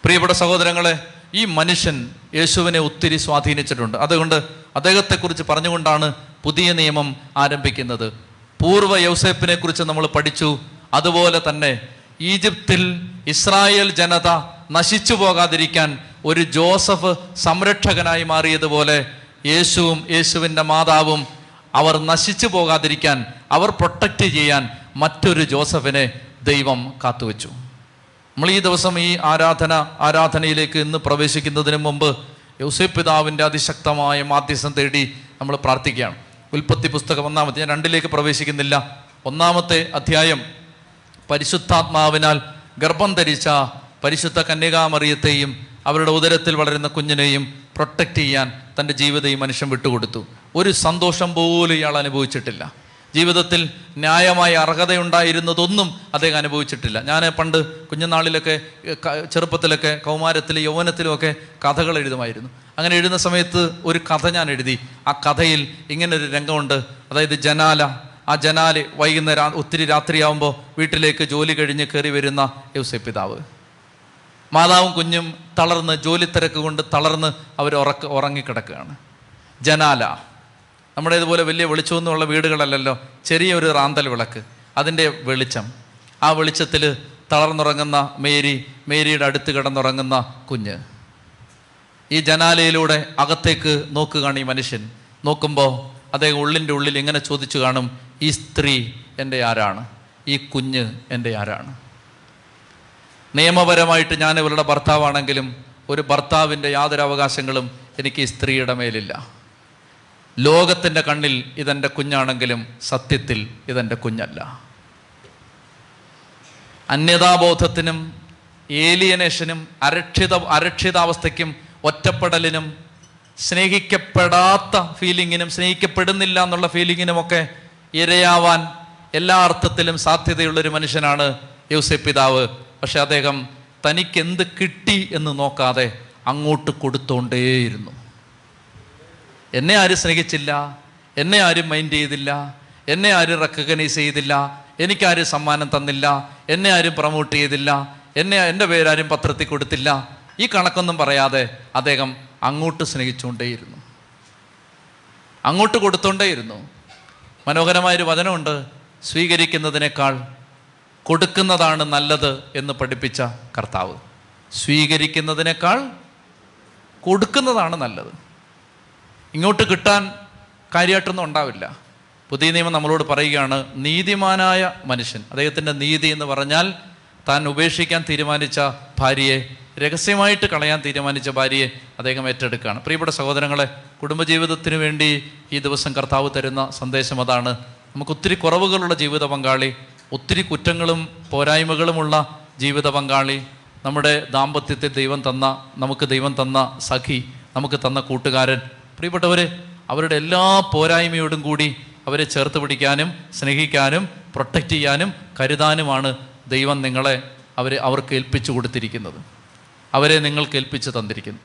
പ്രിയപ്പെട്ട സഹോദരങ്ങളെ ഈ മനുഷ്യൻ യേശുവിനെ ഒത്തിരി സ്വാധീനിച്ചിട്ടുണ്ട്. അതുകൊണ്ട് അദ്ദേഹത്തെക്കുറിച്ച് പറഞ്ഞുകൊണ്ടാണ് പുതിയ നിയമം ആരംഭിക്കുന്നത്. പൂർവ യൗസേപ്പിനെ കുറിച്ച് നമ്മൾ പഠിച്ചു. അതുപോലെ തന്നെ ഈജിപ്തിൽ ഇസ്രായേൽ ജനത നശിച്ചു പോകാതിരിക്കാൻ ഒരു ജോസഫ് സംരക്ഷകനായി മാറിയതുപോലെ യേശുവും യേശുവിന്റെ മാതാവും അവർ നശിച്ചു പോകാതിരിക്കാൻ അവർ പ്രൊട്ടക്റ്റ് ചെയ്യാൻ മറ്റൊരു ജോസഫിനെ ദൈവം കാത്തുവെച്ചു. നമ്മൾ ഈ ദിവസം ഈ ആരാധന ആരാധനയിലേക്ക് ഇന്ന് പ്രവേശിക്കുന്നതിന് മുമ്പ് യൗസേപ്പ് പിതാവിന്റെ അതിശക്തമായ മാധ്യസ്ഥം തേടി നമ്മൾ പ്രാർത്ഥിക്കുകയാണ്. ഉൽപ്പത്തി പുസ്തകം ഒന്നാമത്തെ ഞാൻ രണ്ടിലേക്ക് പ്രവേശിക്കുന്നില്ല. ഒന്നാമത്തെ അധ്യായം പരിശുദ്ധാത്മാവിനാൽ ഗർഭം ധരിച്ച പരിശുദ്ധ കന്യകാമറിയത്തെയും അവരുടെ ഉദരത്തിൽ വളരുന്ന കുഞ്ഞിനെയും പ്രൊട്ടക്റ്റ് ചെയ്യാൻ തന്റെ ജീവിതം ഈ മനുഷ്യൻ വിട്ടുകൊടുത്തു. ഒരു സന്തോഷം പോലും ഇയാൾ അനുഭവിച്ചിട്ടില്ല. ജീവിതത്തിൽ ന്യായമായ അർഹതയുണ്ടായിരുന്നതൊന്നും അദ്ദേഹം അനുഭവിച്ചിട്ടില്ല. ഞാൻ പണ്ട് കുഞ്ഞുനാളിലൊക്കെ ചെറുപ്പത്തിലൊക്കെ കൗമാരത്തിൽ യൗവനത്തിലുമൊക്കെ കഥകൾ എഴുതുമായിരുന്നു. അങ്ങനെ എഴുതുന്ന സമയത്ത് ഒരു കഥ ഞാൻ എഴുതി. ആ കഥയിൽ ഇങ്ങനൊരു രംഗമുണ്ട്. അതായത് ജനാല ആ ജനാല് വൈകുന്നേരം ഒത്തിരി രാത്രിയാവുമ്പോൾ വീട്ടിലേക്ക് ജോലി കഴിഞ്ഞ് കയറി വരുന്ന യൗസെ പിതാവ്. മാതാവും കുഞ്ഞും തളർന്ന് ജോലി തിരക്ക് കൊണ്ട് തളർന്ന് അവർ ഉറക്ക ഉറങ്ങിക്കിടക്കുകയാണ്. ജനാല. നമ്മുടെ ഇതുപോലെ വലിയ വെളിച്ചമൊന്നുമുള്ള വീടുകളല്ലല്ലോ. ചെറിയൊരു റാന്തൽ വിളക്ക്. അതിന്റെ വെളിച്ചം. ആ വെളിച്ചത്തിൽ തളർന്നുറങ്ങുന്ന മേരി മേരിയുടെ അടുത്ത് കിടന്നുറങ്ങുന്ന കുഞ്ഞ്. ഈ ജനാലയിലൂടെ അകത്തേക്ക് നോക്കുകയാണ് ഈ മനുഷ്യൻ. നോക്കുമ്പോൾ അദ്ദേഹം ഉള്ളിന്റെ ഉള്ളിൽ ഇങ്ങനെ ചോദിച്ചു കാണും ഈ സ്ത്രീ എന്റെ ആരാണ്? ഈ കുഞ്ഞ് എന്റെ ആരാണ്? നിയമപരമായിട്ട് ഞാൻ ഇവരുടെ ഭർത്താവാണെങ്കിലും ഒരു ഭർത്താവിന്റെ യാതൊരു അവകാശങ്ങളും എനിക്ക് ഈ സ്ത്രീയുടെ മേലില്ല. ലോകത്തിന്റെ കണ്ണിൽ ഇതെന്റെ കുഞ്ഞാണെങ്കിലും സത്യത്തിൽ ഇതെന്റെ കുഞ്ഞല്ല. അന്യതാബോധത്തിനും ഏലിയനേഷനും അരക്ഷിത അരക്ഷിതാവസ്ഥയ്ക്കും ഒറ്റപ്പെടലിനും സ്നേഹിക്കപ്പെടാത്ത ഫീലിങ്ങിനും സ്നേഹിക്കപ്പെടുന്നില്ല എന്നുള്ള ഫീലിങ്ങിനുമൊക്കെ ഇരയാവാൻ എല്ലാ അർത്ഥത്തിലും സാധ്യതയുള്ളൊരു മനുഷ്യനാണ് യൂസഫ് പിതാവ് പക്ഷെ അദ്ദേഹം തനിക്കെന്ത് കിട്ടി എന്ന് നോക്കാതെ അങ്ങോട്ട് കൊടുത്തോണ്ടേയിരുന്നു. എന്നെ ആരും സ്നേഹിച്ചില്ല എന്നെ ആരും മൈൻഡ് ചെയ്തില്ല എന്നെ ആരും റെക്കഗ്നൈസ് ചെയ്തില്ല എനിക്കാരും സമ്മാനം തന്നില്ല എന്നെ ആരും പ്രൊമോട്ട് ചെയ്തില്ല എന്നെ എന്റെ പേരാരും പത്രത്തിൽ കൊടുത്തില്ല. ഈ കണക്കൊന്നും പറയാതെ അദ്ദേഹം അങ്ങോട്ട് സ്നേഹിച്ചുകൊണ്ടേയിരുന്നു. അങ്ങോട്ട് കൊടുത്തോണ്ടേയിരുന്നു. മനോഹരമായൊരു വചനമുണ്ട് സ്വീകരിക്കുന്നതിനേക്കാൾ കൊടുക്കുന്നതാണ് നല്ലത് എന്ന് പഠിപ്പിച്ച കർത്താവ്. സ്വീകരിക്കുന്നതിനേക്കാൾ കൊടുക്കുന്നതാണ് നല്ലത്. ഇങ്ങോട്ട് കിട്ടാൻ കാര്യമായിട്ടൊന്നും ഉണ്ടാവില്ല. പുതിയ നിയമം നമ്മളോട് പറയുകയാണ് നീതിമാനായ മനുഷ്യൻ അദ്ദേഹത്തിന്റെ നീതി എന്ന് പറഞ്ഞാൽ താൻ ഉപേക്ഷിക്കാൻ തീരുമാനിച്ച ഭാര്യയെ രഹസ്യമായിട്ട് കളയാൻ തീരുമാനിച്ച ഭാര്യയെ അദ്ദേഹം ഏറ്റെടുക്കുകയാണ്. പ്രിയപ്പെട്ട സഹോദരങ്ങളെ കുടുംബജീവിതത്തിന് വേണ്ടി ഈ ദിവസം കർത്താവ് തരുന്ന സന്ദേശം അതാണ്. നമുക്ക് ഒത്തിരി കുറവുകളുള്ള ജീവിത പങ്കാളി ഒത്തിരി കുറ്റങ്ങളും പോരായ്മകളുമുള്ള ജീവിത പങ്കാളി നമ്മുടെ ദാമ്പത്യത്തിൽ ദൈവം തന്ന നമുക്ക് ദൈവം തന്ന സഖി നമുക്ക് തന്ന കൂട്ടുകാരൻ പ്രിയപ്പെട്ടവരെ അവരുടെ എല്ലാ പോരായ്മയോടും കൂടി അവരെ ചേർത്ത് പിടിക്കാനും സ്നേഹിക്കാനും പ്രൊട്ടക്റ്റ് ചെയ്യാനും കരുതാനുമാണ് ദൈവം നിങ്ങളെ അവരെ അവർക്ക് ഏൽപ്പിച്ചു കൊടുത്തിരിക്കുന്നത്. അവരെ നിങ്ങൾക്ക് ഏൽപ്പിച്ച് തന്നിരിക്കുന്നു.